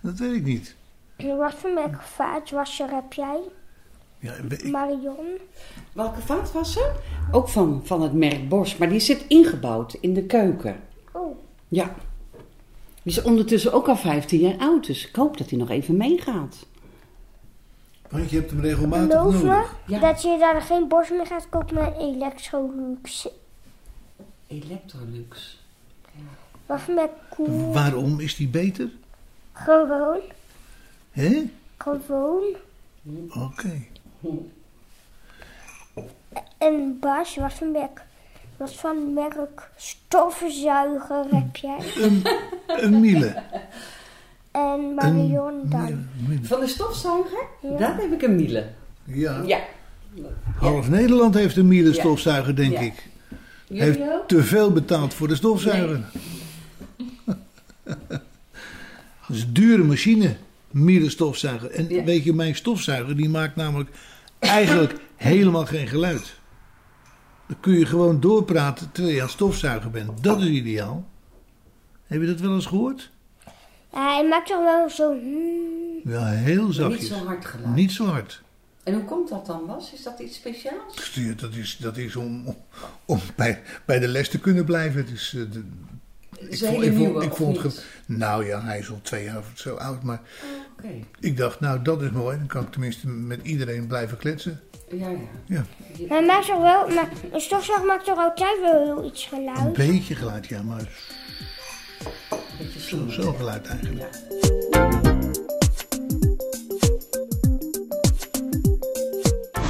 Dat weet ik niet. En wat voor merk vaatwasser heb jij, Ja, ik, Marion? Welke vaatwasser? Ook van, van het merk Bosch, maar die zit ingebouwd in de keuken. Oh, Ja. Die is ondertussen ook al 15 jaar oud, dus ik hoop dat hij nog even meegaat. want je hebt hem regelmatig geloof me nodig. Ja. dat je daar geen bos meer gaat kopen met Electrolux. Electrolux. Wat voor merk koel? Waarom is die beter? Gewoon, Hè? gewoon. Oké. En Bas, wat voor merk? Wat voor merk stofzuiger heb jij? Een, een Miele. En Marion Een dan? Miele. Van de stofzuiger? Ja. Dat heb ik een Miele. Ja. Ja. Half Nederland heeft een Miele stofzuiger, denk Ja. ik. Jullie Heeft ook? te veel betaald voor de stofzuiger. [laughs] Dat is een dure machine, Miele stofzuiger. En Ja. weet je, mijn stofzuiger die maakt namelijk eigenlijk helemaal geen geluid. Dan kun je gewoon doorpraten terwijl je aan het stofzuigen bent. Dat is ideaal. Heb je dat wel eens gehoord? Ja, hij maakt toch wel zo... hmm. Ja, heel Niet zachtjes. zo hard geluid. Niet zo hard. En hoe komt dat dan, Was? Is dat iets speciaals? Dat is, dat is om, om- bij, bij de les te kunnen blijven. Het is, eh, de- ik is een vond, ik vond, ik vond Nou ja, hij is al twee jaar of zo oud. Maar Oké. ik dacht, nou dat is mooi. Dan kan ik tenminste met iedereen blijven kletsen. Ja, ja. Ja, maakt toch wel... Maar een stofzuiger maakt toch altijd wel heel iets een geluid? beetje geluid, ja. Maar beetje zo, zo geluid eigenlijk. Ja.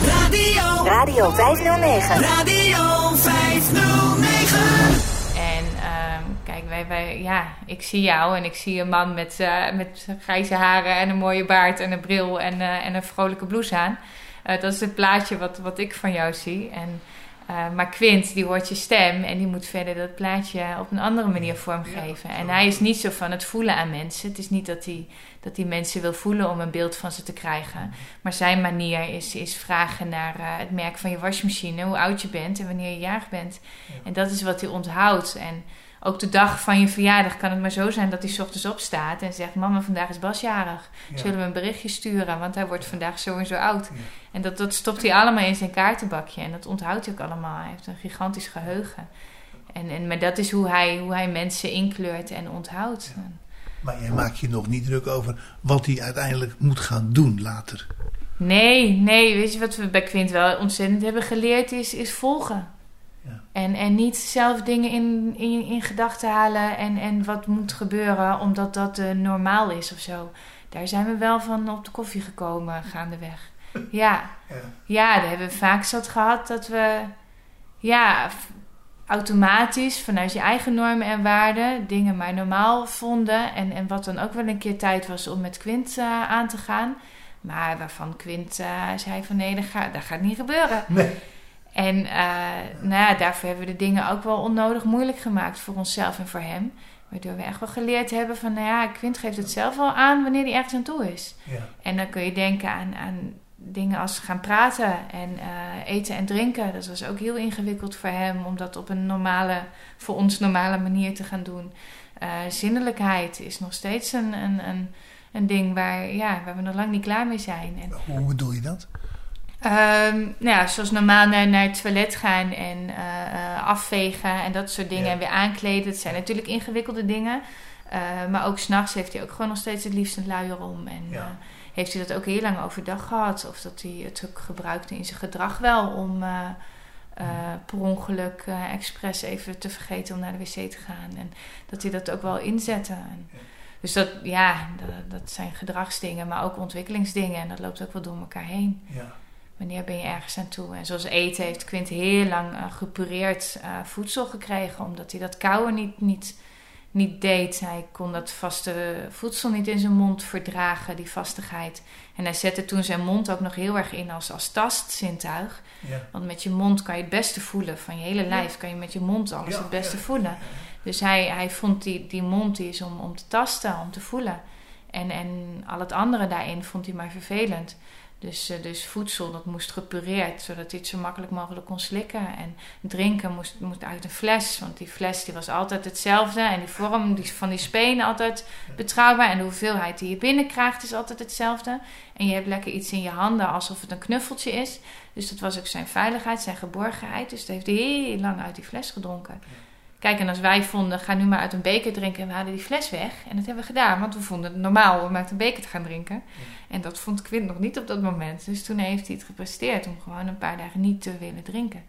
Radio, Radio 509. Radio 509. Wij, wij, ja, ik zie jou en ik zie een man met, eh, met grijze haren en een mooie baard en een bril en, eh, en een vrolijke blouse aan. Eh, dat is het plaatje wat, wat ik van jou zie. En, maar Quint, die hoort je stem en die moet verder dat plaatje op een andere manier vormgeven. En hij is niet zo van het voelen aan mensen. Het is niet dat hij, dat hij mensen wil voelen om een beeld van ze te krijgen. Maar zijn manier is, is vragen naar het merk van je wasmachine, hoe oud je bent en wanneer je jarig bent. En dat is wat hij onthoudt. En ook de dag van je verjaardag kan het maar zo zijn dat hij 's ochtends opstaat en zegt: Mama, vandaag is Bas jarig. Zullen we een berichtje sturen? Want hij wordt vandaag zo en zo oud. En dat, dat stopt hij allemaal in zijn kaartenbakje. En dat onthoudt hij ook allemaal. Hij heeft een gigantisch geheugen. En, en, maar dat is hoe hij, hoe hij mensen inkleurt en onthoudt. Maar jij maakt je nog niet druk over wat hij uiteindelijk moet gaan doen later. Nee, nee, weet je wat we bij Quint wel ontzettend hebben geleerd is, is volgen. Ja. En, en niet zelf dingen in, in, in gedachten halen en, en wat moet gebeuren omdat dat eh, normaal is of zo. Daar zijn we wel van op de koffie gekomen gaandeweg. [laughs] Ja, Ja. ja daar hebben we vaak zat gehad dat we ja, automatisch vanuit je eigen normen en waarden dingen maar normaal vonden. En, en wat dan ook wel een keer tijd was om met Quint eh, aan te gaan. Maar waarvan Quint eh, zei van nee, dat gaat, dat gaat niet gebeuren. Nee. En eh, nou ja, daarvoor hebben we de dingen ook wel onnodig moeilijk gemaakt voor onszelf en voor hem. Waardoor we echt wel geleerd hebben van, nou ja, Quint geeft het zelf wel aan wanneer hij ergens aan toe is. Ja. En dan kun je denken aan, aan dingen als gaan praten en eh, eten en drinken. Dat was ook heel ingewikkeld voor hem om dat op een normale, voor ons normale manier te gaan doen. Eh, zinnelijkheid is nog steeds een, een, een, een ding waar, ja, waar we nog lang niet klaar mee zijn. En, Hoe bedoel je dat? Ehm, nou ja, zoals normaal naar, naar het toilet gaan en eh, eh, afvegen en dat soort dingen Ja. en weer aankleden. Dat zijn natuurlijk ingewikkelde dingen. Eh, maar ook s'nachts heeft hij ook gewoon nog steeds het liefst een luier om. En Ja. heeft hij dat ook heel lang overdag gehad. Of dat hij het ook gebruikte in zijn gedrag wel om, eh, per ongeluk expres even te vergeten om naar de wc te gaan. En dat hij dat ook wel inzette. En, dus dat, ja, dat, dat zijn gedragsdingen, maar ook ontwikkelingsdingen. En dat loopt ook wel door elkaar heen. Ja. Wanneer ben je ergens aan toe? En zoals eten heeft Quint heel lang eh, gepureerd eh, voedsel gekregen, omdat hij dat kouwen niet, niet, niet deed. Hij kon dat vaste voedsel niet in zijn mond verdragen, die vastigheid. En hij zette toen zijn mond ook nog heel erg in als, als tastzintuig. Ja. Want met je mond kan je het beste voelen. Van je hele lijf kan je met je mond alles Ja, het beste ja. voelen. Dus hij, hij vond die, die mond die is om, om te tasten, om te voelen. En, en al het andere daarin vond hij maar vervelend. Dus, eh, dus voedsel, dat moest gepureerd, zodat hij het zo makkelijk mogelijk kon slikken. En drinken moest, moest uit een fles, want die fles die was altijd hetzelfde. En die vorm die, van die speen altijd betrouwbaar. En de hoeveelheid die je binnenkrijgt is altijd hetzelfde. En je hebt lekker iets in je handen alsof het een knuffeltje is. Dus dat was ook zijn veiligheid, zijn geborgenheid. Dus dat heeft heel lang uit die fles gedronken. Kijk, en als wij vonden, ga nu maar uit een beker drinken en we halen die fles weg. En dat hebben we gedaan, want we vonden het normaal om uit een beker te gaan drinken. En dat vond Quint nog niet op dat moment. Dus toen heeft hij het gepresteerd om gewoon een paar dagen niet te willen drinken.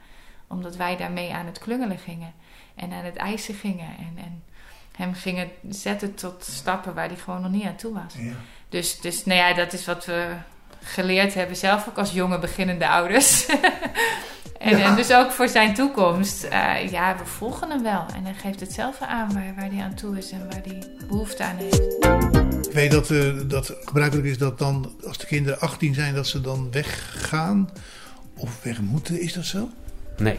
Omdat wij daarmee aan het klungelen gingen en aan het eisen gingen. En, en hem gingen zetten tot stappen waar hij gewoon nog niet aan toe was. Ja. Dus, dus nou ja, dat is wat we geleerd hebben, zelf ook als jonge beginnende ouders. [laughs] en, en dus ook voor zijn toekomst. eh, ja, we volgen hem wel. En hij geeft het zelf aan waar, waar hij aan toe is en waar hij behoefte aan heeft. Ik weet dat, eh, dat gebruikelijk is dat dan, als de kinderen 18 zijn, dat ze dan weggaan of weg moeten. Is dat zo? Nee,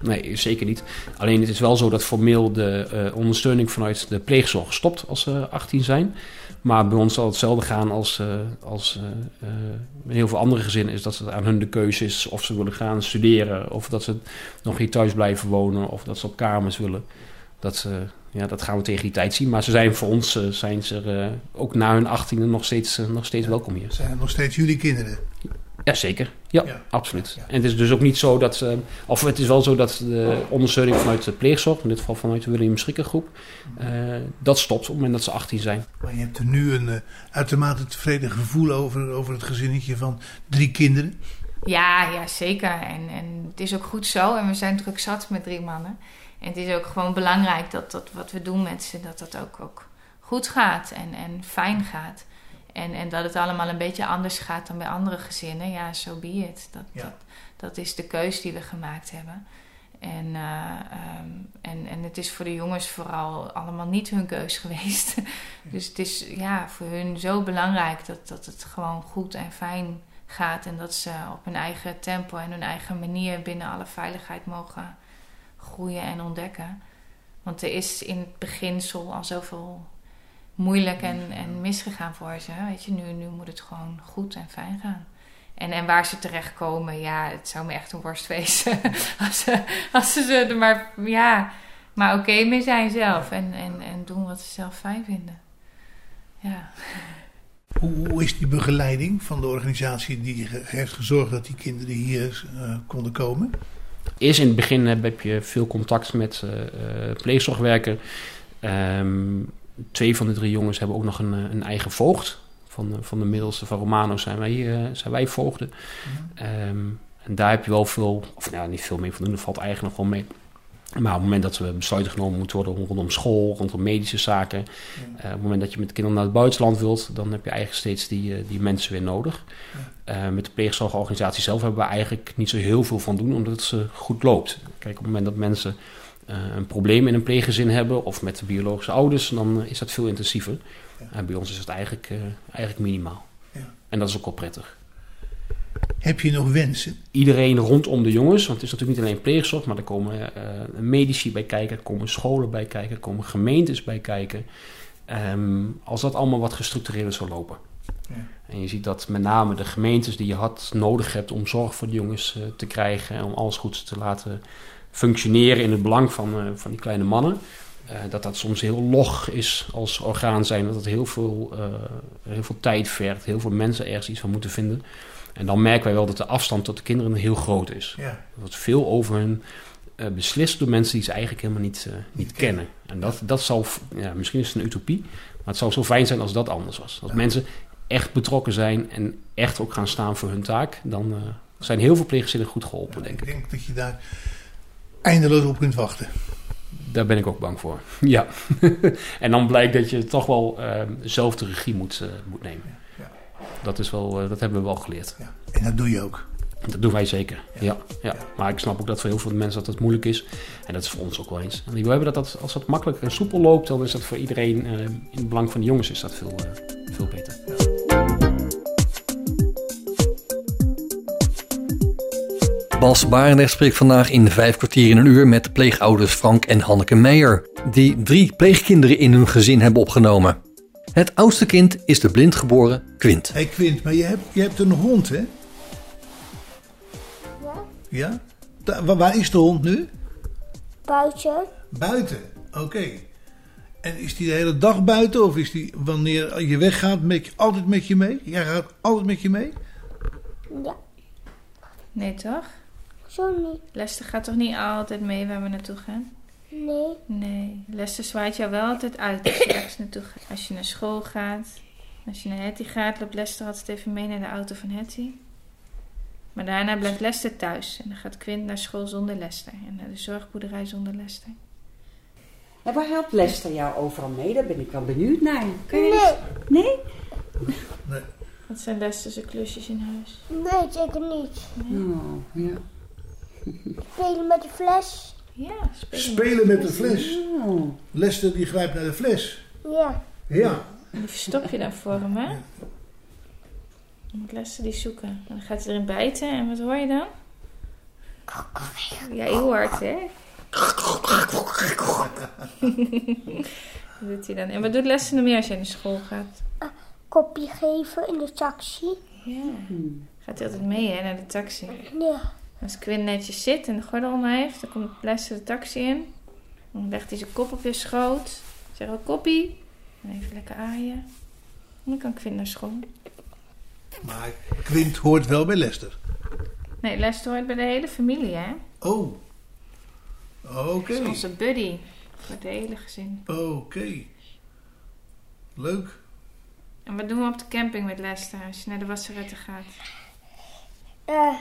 nee, zeker niet. Alleen het is wel zo dat formeel de eh, ondersteuning vanuit de pleegzorg stopt als ze 18 zijn. Maar bij ons zal hetzelfde gaan als, eh, als in heel veel andere gezinnen. Is dat het aan hun de keuze is of ze willen gaan studeren. Of dat ze nog hier thuis blijven wonen. Of dat ze op kamers willen. Dat, eh, ja, dat gaan we tegen die tijd zien. Maar ze zijn voor ons zijn ze ook na hun 18e nog steeds, nog steeds welkom hier. Zijn het nog steeds jullie kinderen? Ja, zeker. Ja, Ja. absoluut. Ja. En het is dus ook niet zo dat... eh, of het is wel zo dat de ondersteuning vanuit de pleegzorg... in dit geval vanuit de William Schrikkergroep... eh dat stopt op het moment dat ze 18 zijn. Maar je hebt er nu een eh, uitermate tevreden gevoel over, over het gezinnetje van drie kinderen. Ja, ja, zeker. En, en het is ook goed zo. En we zijn druk zat met drie mannen. En het is ook gewoon belangrijk dat, dat wat we doen met ze, dat dat ook, ook goed gaat en, en fijn gaat. En, en dat het allemaal een beetje anders gaat dan bij andere gezinnen. Ja, zo so be it. Dat, Ja. dat, dat is de keus die we gemaakt hebben. En, eh, ehm, en, en het is voor de jongens vooral allemaal niet hun keus geweest. [laughs] dus het is ja, voor hun zo belangrijk dat, dat het gewoon goed en fijn gaat. En dat ze op hun eigen tempo en hun eigen manier binnen alle veiligheid mogen groeien en ontdekken. Want er is in het beginsel al zoveel moeilijk en, en misgegaan voor ze. Weet je, nu, nu moet het gewoon goed en fijn gaan. En, en waar ze terechtkomen, ja, het zou me echt een worst [laughs] wezen. als, ze, als ze er maar, ja, maar oké mee zijn zelf. En, en, en doen wat ze zelf fijn vinden. Ja. Hoe, hoe is die begeleiding van de organisatie die heeft gezorgd dat die kinderen hier eh, konden komen? Eerst in het begin heb, heb je veel contact met eh eh, pleegzorgwerker. Ehm, twee van de drie jongens hebben ook nog een, eh, een eigen voogd. Van, de- van de middelste, van Romano, zijn wij, eh, zijn wij voogden. Ehm, en daar heb je wel veel, of nou, niet veel mee van doen, dat valt eigenlijk nog wel mee. Maar op het moment dat we besluiten genomen moeten worden rondom school, rondom medische zaken. eh, op het moment dat je met de kinderen naar het buitenland wilt, dan heb je eigenlijk steeds die, eh, die mensen weer nodig. Eh, met de pleegzorgorganisatie zelf hebben we eigenlijk niet zo heel veel van doen, omdat het ze goed loopt. Kijk, op het moment dat mensen eh, een probleem in een pleeggezin hebben of met de biologische ouders, dan eh, is dat veel intensiever. En bij ons is het eigenlijk, eh, eigenlijk minimaal. Ja. En dat is ook wel prettig. Heb je nog wensen? Iedereen rondom de jongens, want het is natuurlijk niet alleen pleegzorg, maar er komen eh, medici bij kijken, er komen scholen bij kijken, er komen gemeentes bij kijken. Ehm, als dat allemaal wat gestructureerder zou lopen. Ja. En je ziet dat met name de gemeentes die je had nodig hebt om zorg voor de jongens eh, te krijgen en om alles goed te laten functioneren in het belang van, eh, van die kleine mannen. eh, dat dat soms heel log is als orgaan zijn. Dat het heel veel, eh, heel veel tijd vergt. Heel veel mensen ergens iets van moeten vinden. En dan merken wij wel dat de afstand tot de kinderen heel groot is. Ja. Er wordt veel over hun beslist door mensen die ze eigenlijk helemaal niet, niet kennen. En dat, dat zal, ja, misschien is het een utopie, maar het zou zo fijn zijn als dat anders was. Als mensen echt betrokken zijn en echt ook gaan staan voor hun taak, dan, zijn heel veel pleeggezinnen goed geholpen, denk Ik ik. denk dat je daar eindeloos op kunt wachten. Daar ben ik ook bang voor. [laughs] Ja. [laughs] en dan blijkt dat je toch wel eh, zelf de regie moet, eh, moet nemen. Ja. Dat, is wel, eh, dat hebben we wel geleerd. Ja. En dat doe je ook. Dat doen wij zeker. Ja. Ja, Ja. Maar ik snap ook dat voor heel veel mensen dat het moeilijk is. En dat is voor ons ook wel eens. En we hebben dat, dat als dat makkelijk en soepel loopt, dan is dat voor iedereen, eh, in het belang van de jongens, is dat veel, veel beter. Bas Barendrecht spreekt vandaag in vijf kwartier in een uur met pleegouders Frank en Hanneke Meijer, die drie pleegkinderen in hun gezin hebben opgenomen. Het oudste kind is de blindgeboren Quint. Hé hey Quint, maar je hebt, je hebt een hond, hè? Ja? Ja? Da- waar is de hond nu? Buiten. Buiten. Oké. En is die de hele dag buiten? Of is die wanneer je weggaat met, je- altijd met je mee? Jij gaat altijd met je mee? Ja. Nee, toch? Zo niet. Lester gaat toch niet altijd mee waar we naartoe gaan? Nee. Nee, Lester zwaait jou wel altijd uit als je [coughs] ergens naartoe gaat. Als je naar school gaat, als je naar Hetty gaat, loopt Lester altijd even mee naar de auto van Hetty. Maar daarna blijft Lester thuis en dan gaat Quint naar school zonder Lester en naar de zorgboerderij zonder Lester. En waar helpt Lester jou overal mee? Daar ben ik wel benieuwd naar. Kun je Nee. Nee? Wat zijn Lester's klusjes in huis? Nee, zeker niet. Oh, ja. Spelen met de fles. Ja, spelen. Spelen met de fles. Oh. Lester die grijpt naar de fles. Ja. Ja. En die verstop je dan voor hem, hè? Dan moet Lester die zoeken. En dan gaat hij erin bijten en wat hoor je dan? Ja, heel hard, hè? Dat doet hij dan. En wat doet Lester nog meer als jij naar school gaat? Kopje geven in de taxi. Ja. Gaat hij altijd mee, hè, naar de taxi. Ja. Als Quinn netjes zit en de gordel om heeft, dan komt Lester de taxi in. Dan legt hij zijn kop op je schoot. Zeg wel koppie. En even lekker aaien. En dan kan Quinn naar school. Maar Quint hoort wel bij Lester. Nee, Lester hoort bij de hele familie, hè? Oh. Oké. Dat is onze buddy. Voor het hele gezin. Oké. Leuk. En wat doen we op de camping met Lester als je naar de wasseretten gaat? Eh.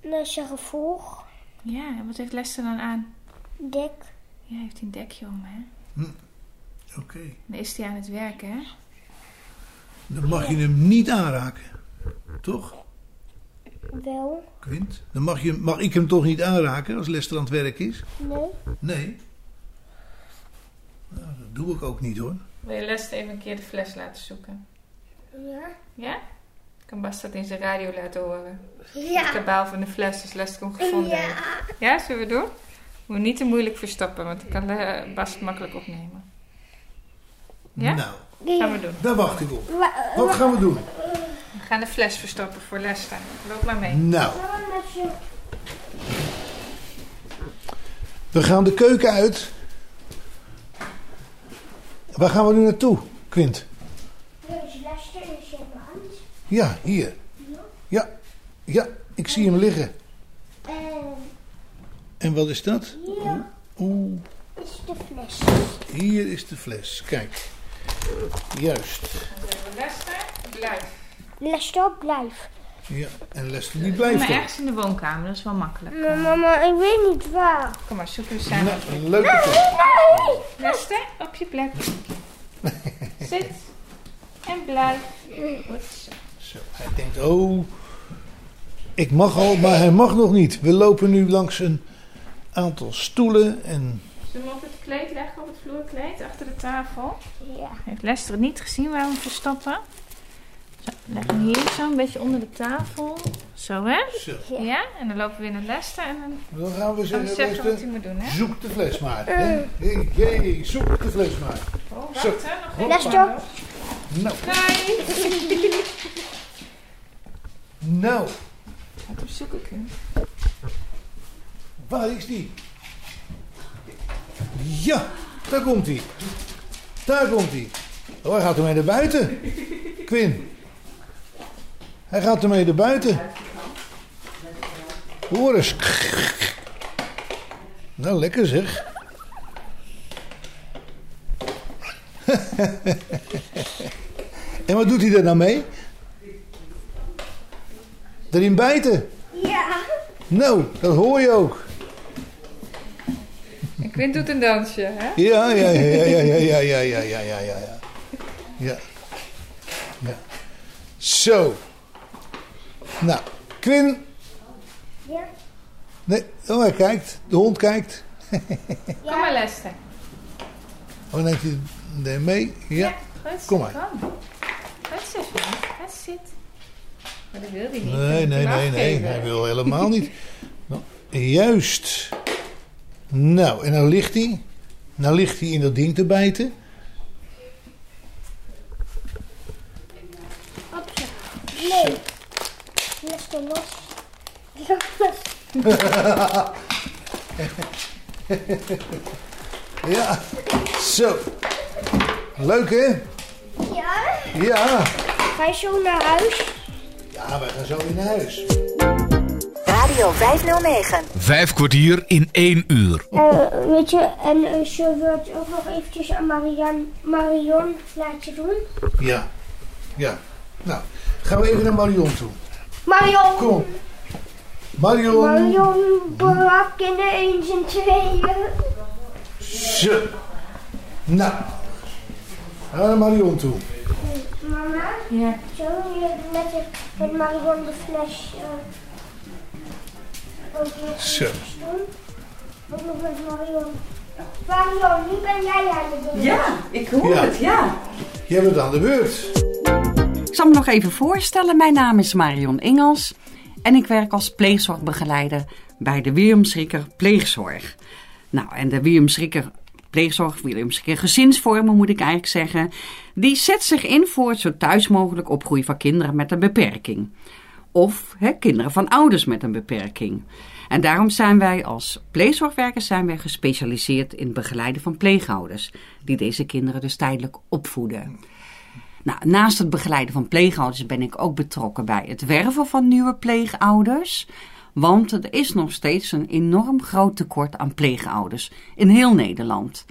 Een gevolg. Ja, en wat heeft Lester dan aan? Dek. Ja, heeft hij een dekje om, hè? Oké. Dan is hij aan het werken, hè? Dan mag je hem niet aanraken. Toch, Wel. Quint? Dan mag, je, mag ik hem toch niet aanraken als Lester aan het werk is? Nee. Nee. Nou, dat doe ik ook niet hoor. Wil je Lester even een keer de fles laten zoeken? Ja. Ja? Kan Bas dat in zijn radio laten horen? Het Ja. kabaal van de fles als Lester hem gevonden heeft. Ja, zullen we doen? Moet niet te moeilijk verstoppen, want dan kan eh, Bas het makkelijk opnemen. Ja? Nou, Gaan we doen. daar wacht ik op. Wa- Wat gaan we doen? We gaan de fles verstoppen voor Lester. Loop maar mee. Nou, wa- met je- we gaan de keuken uit. Waar gaan we nu naartoe, Quint? Hier is Lester in zijn hand. Ja, hier. Ja, ja, ik zie hem liggen. En En wat is dat? hier Oeh, is de fles. hier is de fles. Kijk. Juist. Lester, blijf. Lester, blijf. Ja, en Lester die blijft maar er. ergens in de woonkamer, dat is wel makkelijk. Maar mama, ik weet niet waar. Kom maar, zoeken we samen. Nou, een leuke plek. Lester, op je plek. [laughs] Zit. En blijf. Goed zo. Zo, hij denkt, oh, ik mag al, maar hij mag nog niet. We lopen nu langs een aantal stoelen en Zullen we op het kleed leggen, op het vloerkleed, achter de tafel? Ja. Heeft Lester het niet gezien waar we hem verstoppen? Zo, leg hem hier zo een beetje onder de tafel. Zo hè? zo. Ja, en dan lopen we weer naar Lester en dan Dan gaan we zeggen, zeggen wat hij Lester, moet doen hè? zoek de fles maar. hè? Hey, hey, zoek de fles maar. Oh, wacht Zo. hè, nog even. Lester. Nou, Kijk! [laughs] nou, Gaat hem zoeken kunnen. waar is die? Ja, daar komt hij. Daar komt hij. Oh, hij gaat ermee naar buiten. Quinn. Hij gaat ermee naar buiten. Hoor eens. Nou, lekker zeg. [laughs] en wat doet hij er nou mee? Erin bijten. Ja. Nou, dat hoor je ook. Ik vind doet een dansje, hè? Ja, ja, ja, ja, ja, ja, ja, ja, ja, ja, ja, ja. Ja. ja. Zo. Nou, Quinn. Ja. Nee, oh, hij kijkt. De hond kijkt. Kom maar, Lester. Oh, neemt hij mee? Ja. Goed, Kom maar. Kom. Vriend. Ga zitten. Maar dat wil hij niet. Nee, nee, nee, nee. Hij wil helemaal niet. Nou, juist. Nou, en dan ligt hij. Nou ligt hij in dat ding te bijten. Nee. Los. Los. [laughs] Ja. Zo. Leuk, hè? Ja. Ja. Ga je zo naar huis? Ja, wij gaan zo weer naar huis. Radio 509. Vijf kwartier in één uur. Eh, weet je, en uh, we het ook nog eventjes aan Marian, Marion laten doen? Ja. Ja. Nou, gaan we even naar Marion toe. Marion! Kom. Marion. Marion brak in tweeën. Zo. Nou. Gaan we naar Marion toe. Mama, Ja. zullen we met, Marion de fles uh, weer Zo. Ook nog met Marion. Marion, nu ben jij aan de beurt. Ja, ik hoor Ja. het, ja. Jij bent aan de beurt. Ik zal me nog even voorstellen. Mijn naam is Marion Ingels en ik werk als pleegzorgbegeleider bij de William Schrikker Pleegzorg. Nou, en de William Schrikker Pleegzorg, Gezinsvormen moet ik eigenlijk zeggen, die zet zich in voor het zo thuis mogelijk opgroeien van kinderen met een beperking. Of kinderen van ouders met een beperking. En daarom zijn wij als pleegzorgwerkers zijn wij gespecialiseerd in het begeleiden van pleegouders, die deze kinderen dus tijdelijk opvoeden. Nou, naast het begeleiden van pleegouders ben ik ook betrokken bij het werven van nieuwe pleegouders. Want er is nog steeds een enorm groot tekort aan pleegouders in heel Nederland.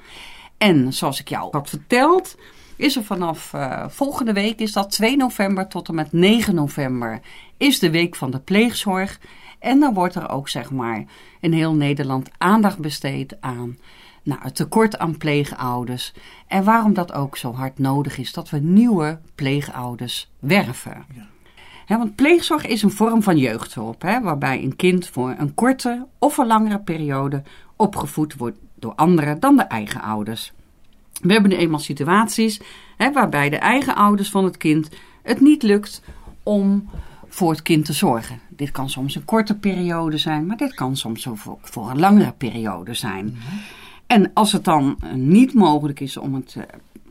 En zoals ik jou had verteld, is er vanaf eh, volgende week, is dat 2 november tot en met 9 november, is de week van de pleegzorg. En dan wordt er ook zeg maar in heel Nederland aandacht besteed aan nou, het tekort aan pleegouders. En waarom dat ook zo hard nodig is dat we nieuwe pleegouders werven. Want pleegzorg is een vorm van jeugdhulp, waarbij een kind voor een korte of een langere periode opgevoed wordt door anderen dan de eigen ouders. We hebben nu eenmaal situaties hè, waarbij de eigen ouders van het kind het niet lukt om voor het kind te zorgen. Dit kan soms een korte periode zijn, maar dit kan soms ook voor, een langere periode zijn. En als het dan eh, niet mogelijk is om het eh,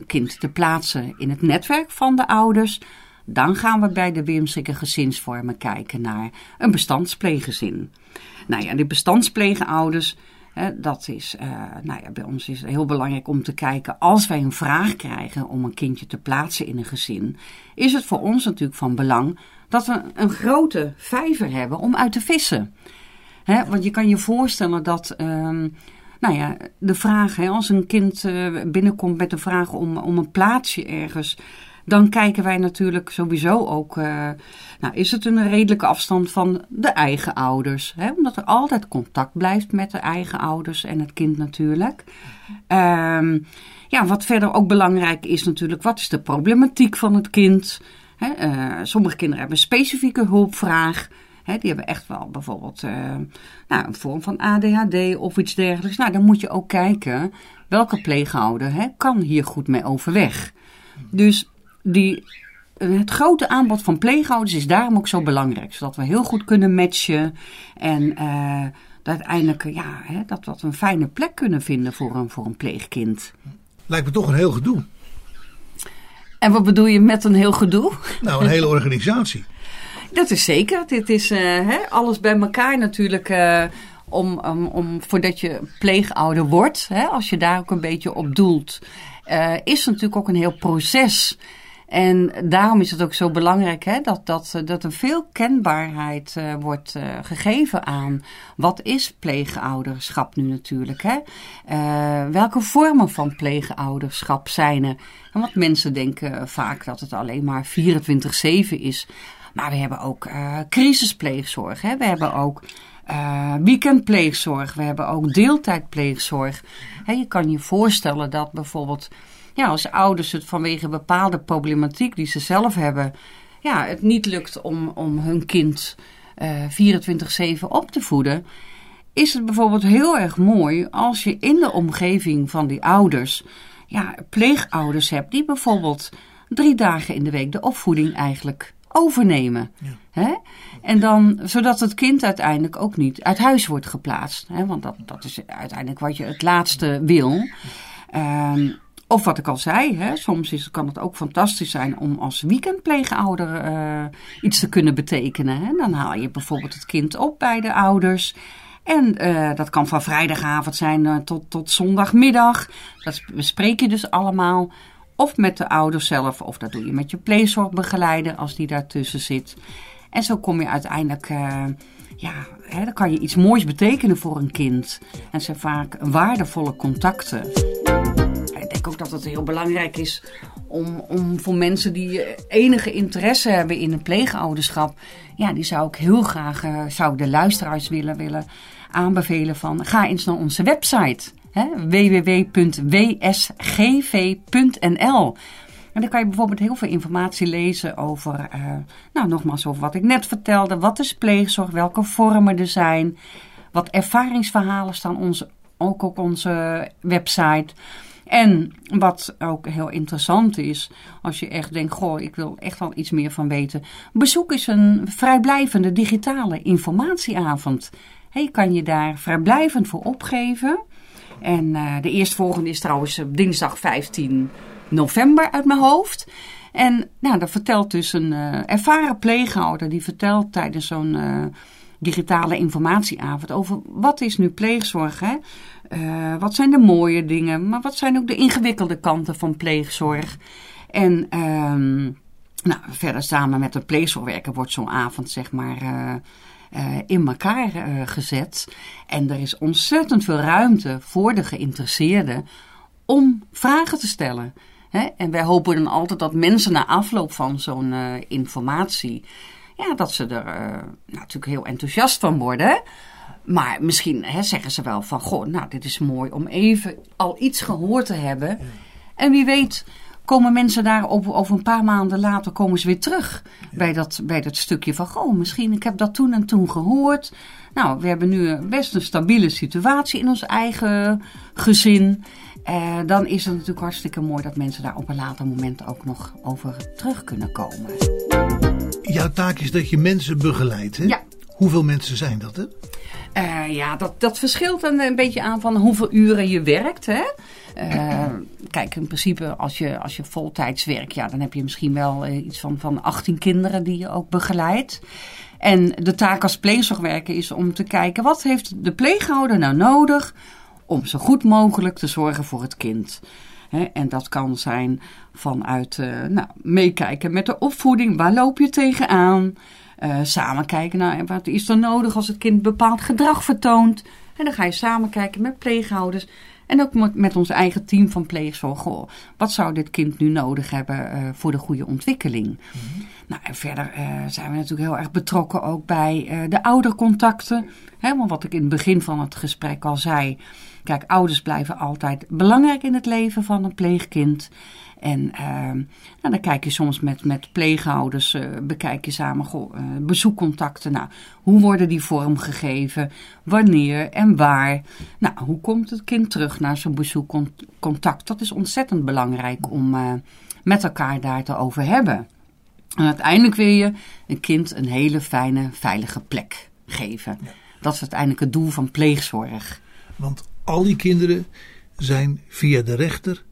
kind te plaatsen in het netwerk van de ouders, dan gaan we bij de Wimsike gezinsvormen kijken naar een bestandspleeggezin. Nou ja, die bestandspleegouders, hè, dat is, eh, nou ja, bij ons is het heel belangrijk om te kijken, als wij een vraag krijgen om een kindje te plaatsen in een gezin, is het voor ons natuurlijk van belang dat we een grote vijver hebben om uit te vissen. Hè, want je kan je voorstellen dat, ehm, nou ja, de vraag, hè, als een kind eh, binnenkomt met de vraag om, om een plaatsje ergens, dan kijken wij natuurlijk sowieso ook, eh, nou, is het een redelijke afstand van de eigen ouders? Hè? Omdat er altijd contact blijft met de eigen ouders en het kind natuurlijk. Ehm, ja, wat verder ook belangrijk is natuurlijk, wat is de problematiek van het kind? Hè, eh, sommige kinderen hebben een specifieke hulpvraag. Hè, die hebben echt wel bijvoorbeeld eh, nou, een vorm van ADHD of iets dergelijks. Nou, dan moet je ook kijken welke pleegouder hè, kan hier goed mee overweg. Dus die, eh, het grote aanbod van pleegouders is daarom ook zo belangrijk. Zodat we heel goed kunnen matchen en dat uiteindelijk eh, ja, hè, dat we een fijne plek kunnen vinden voor een, voor een pleegkind. Lijkt me toch een heel gedoe. En wat bedoel je met een heel gedoe? Nou, een hele organisatie. [laughs] Dat is zeker. Dit is eh, hè, alles bij elkaar natuurlijk. eh, om, om, om, voordat je pleegouder wordt, hè, als je daar ook een beetje op doelt, eh, is natuurlijk ook een heel proces. En daarom is het ook zo belangrijk hè, dat, dat, dat er veel kenbaarheid eh, wordt eh, gegeven aan wat is pleegouderschap nu natuurlijk. Hè? Eh, welke vormen van pleegouderschap zijn er? En want mensen denken vaak dat het alleen maar 24-7 is. Maar we hebben ook eh, crisispleegzorg. Hè? We hebben ook eh, weekendpleegzorg. We hebben ook deeltijdpleegzorg. Je kan je voorstellen dat bijvoorbeeld ja, als ouders het vanwege bepaalde problematiek die ze zelf hebben, ja, het niet lukt om, om hun kind eh 24-7 op te voeden. Is het bijvoorbeeld heel erg mooi als je in de omgeving van die ouders ja, pleegouders hebt die bijvoorbeeld drie dagen in de week de opvoeding eigenlijk overnemen. Hè? En dan, zodat het kind uiteindelijk ook niet uit huis wordt geplaatst. Hè? Want dat, dat is uiteindelijk wat je het laatste wil. Ehm, of wat ik al zei, hè, soms is, kan het ook fantastisch zijn om als weekendpleegouder eh, iets te kunnen betekenen. Hè? Dan haal je bijvoorbeeld het kind op bij de ouders. En eh, dat kan van vrijdagavond zijn eh, tot, tot zondagmiddag. Dat bespreek je dus allemaal. Of met de ouders zelf, of dat doe je met je pleegzorgbegeleider als die daartussen zit. En zo kom je uiteindelijk, eh, ja, hè, dan kan je iets moois betekenen voor een kind. En het zijn vaak waardevolle contacten. Ik denk ook dat het heel belangrijk is om, om voor mensen die eh, enige interesse hebben in een pleegouderschap. Ja, die zou ik heel graag, eh, zou de luisteraars willen, willen aanbevelen van ga eens naar onze website. www.wsgv.nl en dan kan je bijvoorbeeld heel veel informatie lezen over, eh, nou nogmaals over wat ik net vertelde. Wat is pleegzorg, welke vormen er zijn. Wat ervaringsverhalen staan onze, ook op onze website. En wat ook heel interessant is, als je echt denkt, goh, ik wil echt wel iets meer van weten. Bezoek eens een vrijblijvende digitale informatieavond. Hey, kan je daar vrijblijvend voor opgeven. En uh, de eerstvolgende is trouwens op dinsdag 15 november uit mijn hoofd. En nou, dat vertelt dus een uh, ervaren pleeghouder, die vertelt tijdens zo'n digitale informatieavond over wat is nu pleegzorg. Hè? Wat zijn de mooie dingen, maar wat zijn ook de ingewikkelde kanten van pleegzorg. En um, nou, verder samen met een pleegzorgwerker wordt zo'n avond zeg maar in elkaar gezet. En er is ontzettend veel ruimte voor de geïnteresseerden om vragen te stellen. Hè? En wij hopen dan altijd dat mensen na afloop van zo'n uh, informatie, ja, dat ze er natuurlijk heel enthousiast van worden. Maar misschien hè, zeggen ze wel van, goh, nou, dit is mooi om even al iets gehoord te hebben. En wie weet komen mensen daar over, over een paar maanden later komen ze weer terug ja. bij, dat, bij dat stukje van, goh, misschien ik heb dat toen en toen gehoord. Nou, we hebben nu best een stabiele situatie in ons eigen gezin. Uh, dan is het natuurlijk hartstikke mooi dat mensen daar op een later moment ook nog over terug kunnen komen. Jouw taak is dat je mensen begeleidt, hè? Ja. Hoeveel mensen zijn dat, hè? Uh, ja, dat, dat verschilt een, een, beetje aan van hoeveel uren je werkt, hè? Uh, kijk, in principe als je, als je voltijds werkt, ja, dan heb je misschien wel iets van, van 18 kinderen die je ook begeleidt. En de taak als pleegzorgwerker is om te kijken, wat heeft de pleeghouder nou nodig om zo goed mogelijk te zorgen voor het kind. En dat kan zijn vanuit uh, nou, meekijken met de opvoeding. Waar loop je tegenaan? Uh, samen kijken naar wat is er nodig als het kind bepaald gedrag vertoont. En dan ga je samen kijken met pleegouders. En ook met, ons eigen team van pleegzorg. Goh, wat zou dit kind nu nodig hebben uh, voor de goede ontwikkeling? Mm-hmm. Nou, en verder zijn we natuurlijk heel erg betrokken ook bij de oudercontacten. Hè, want wat ik in het begin van het gesprek al zei. Kijk, ouders blijven altijd belangrijk in het leven van een pleegkind. En uh, nou, dan kijk je soms met, met pleegouders, bekijk je samen bezoekcontacten. Nou, hoe worden die vormgegeven? Wanneer en waar? Nou, hoe komt het kind terug naar zo'n bezoekcontact? Dat is ontzettend belangrijk om met elkaar daar te over hebben. En uiteindelijk wil je een kind een hele fijne, veilige plek geven. Ja. Dat is uiteindelijk het doel van pleegzorg. Want al die kinderen zijn via de rechter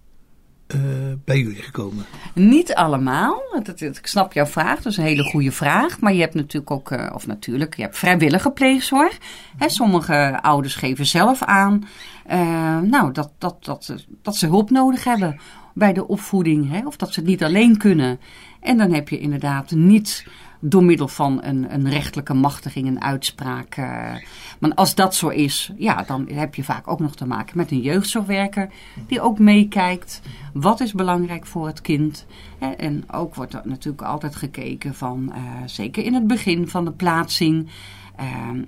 uh, bij jullie gekomen? Niet allemaal. Dat, ik snap jouw vraag. Dat is een hele goede vraag. Maar je hebt natuurlijk ook, uh, of natuurlijk, je hebt vrijwillige pleegzorg. Hè, sommige ouders geven zelf aan uh, nou, dat, dat, dat, dat ze hulp nodig hebben bij de opvoeding. Hè, of dat ze het niet alleen kunnen. En dan heb je inderdaad niet door middel van een, een rechtelijke machtiging, een uitspraak. eh. maar als dat zo is, ja, dan heb je vaak ook nog te maken met een jeugdzorgwerker die ook meekijkt. Wat is belangrijk voor het kind? Hè, en ook wordt er natuurlijk altijd gekeken van, eh, zeker in het begin van de plaatsing, eh,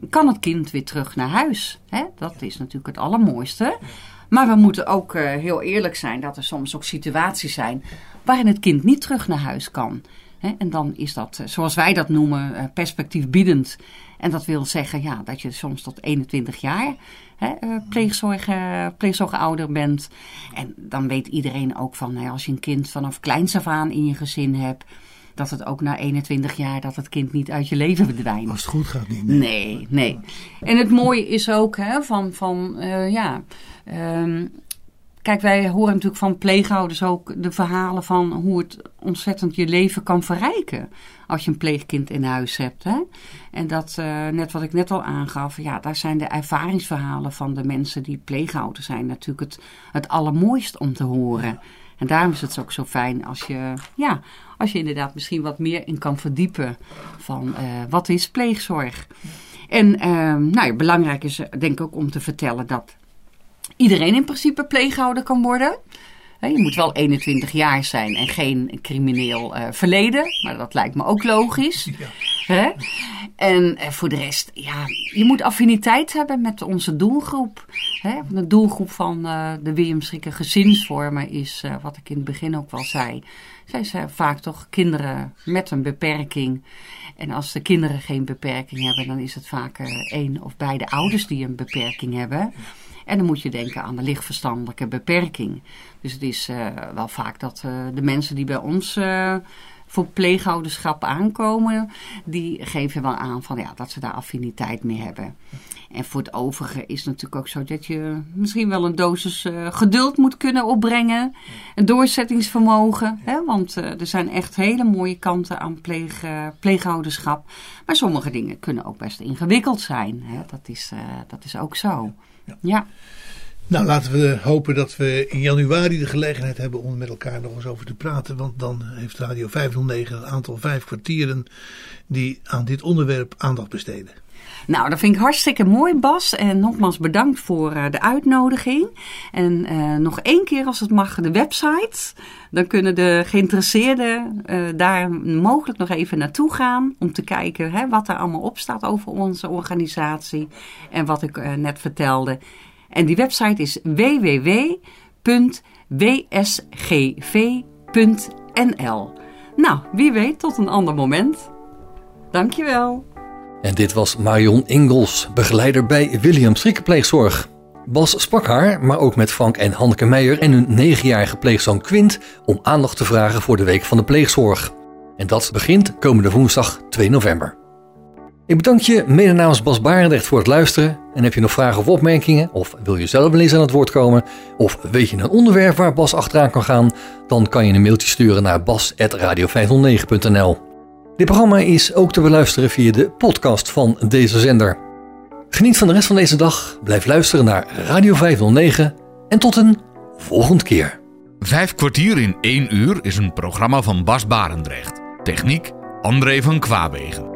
kan het kind weer terug naar huis? Hè? Dat is natuurlijk het allermooiste. Maar we moeten ook heel eerlijk zijn dat er soms ook situaties zijn waarin het kind niet terug naar huis kan. En dan is dat, eh, zoals wij dat noemen, eh, perspectiefbiedend. En dat wil zeggen ja, dat je soms tot 21 jaar hè, eh, pleegzorg, pleegzorgouder bent. En dan weet iedereen ook van, nou als je een kind vanaf kleins af aan in je gezin hebt, dat het ook na 21 jaar dat het kind niet uit je leven verdwijnt. Als het goed gaat niet. Nee, nee. En het mooie is ook hè, van, van ja. ehm, kijk, wij horen natuurlijk van pleegouders ook de verhalen van hoe het ontzettend je leven kan verrijken. Als je een pleegkind in huis hebt. Hè? En dat, eh, net wat ik net al aangaf, ja, daar zijn de ervaringsverhalen van de mensen die pleegouder zijn natuurlijk het, het allermooist om te horen. En daarom is het ook zo fijn als je, ja, als je inderdaad misschien wat meer in kan verdiepen van eh, wat is pleegzorg. En ehm, nou ja, belangrijk is denk ik ook om te vertellen dat iedereen in principe pleeghouder kan worden. Je moet wel 21 jaar zijn en geen crimineel eh, verleden. Maar dat lijkt me ook logisch. Hè? En eh, voor de rest, ja, je moet affiniteit hebben met onze doelgroep. Hè? De doelgroep van eh, de William Schrikker gezinsvormen is, wat ik in het begin ook wel zei, zijn ze vaak toch kinderen met een beperking. En als de kinderen geen beperking hebben, dan is het vaak één of beide ouders die een beperking hebben. En dan moet je denken aan de lichtverstandelijke beperking. Dus het is eh, wel vaak dat eh, de mensen die bij ons eh, voor pleegouderschap aankomen, die geven wel aan van, ja, dat ze daar affiniteit mee hebben. En voor het overige is het natuurlijk ook zo dat je misschien wel een dosis geduld moet kunnen opbrengen. Een doorzettingsvermogen. Hè? Want er zijn echt hele mooie kanten aan pleeg, pleegouderschap. Maar sommige dingen kunnen ook best ingewikkeld zijn. Hè? Dat, is, dat is ook zo. Ja. Nou, laten we hopen dat we in januari de gelegenheid hebben om met elkaar nog eens over te praten. Want dan heeft Radio 509 een aantal vijf kwartieren die aan dit onderwerp aandacht besteden. Nou, dat vind ik hartstikke mooi, Bas. En nogmaals bedankt voor eh, de uitnodiging. En eh, nog één keer, als het mag, de website. Dan kunnen de geïnteresseerden eh, daar mogelijk nog even naartoe gaan. Om te kijken hè, wat er allemaal op staat over onze organisatie. En wat ik net vertelde. En die website is www.wsgv.nl. Nou, wie weet tot een ander moment. Dankjewel. En dit was Marion Ingels, begeleider bij William Schrikkenpleegzorg. Bas sprak haar, maar ook met Frank en Hanneke Meijer en hun negenjarige pleegzoon Quint om aandacht te vragen voor de Week van de Pleegzorg. En dat begint komende woensdag 2 november. Ik bedank je mede namens Bas Barendrecht voor het luisteren. En heb je nog vragen of opmerkingen, of wil je zelf wel eens aan het woord komen, of weet je een onderwerp waar Bas achteraan kan gaan, dan kan je een mailtje sturen naar bas.radio509.nl. Dit programma is ook te beluisteren via de podcast van deze zender. Geniet van de rest van deze dag, blijf luisteren naar Radio 509 en tot een volgende keer. Vijf kwartier in één uur is een programma van Bas Barendrecht. Techniek André van Kwaabegen.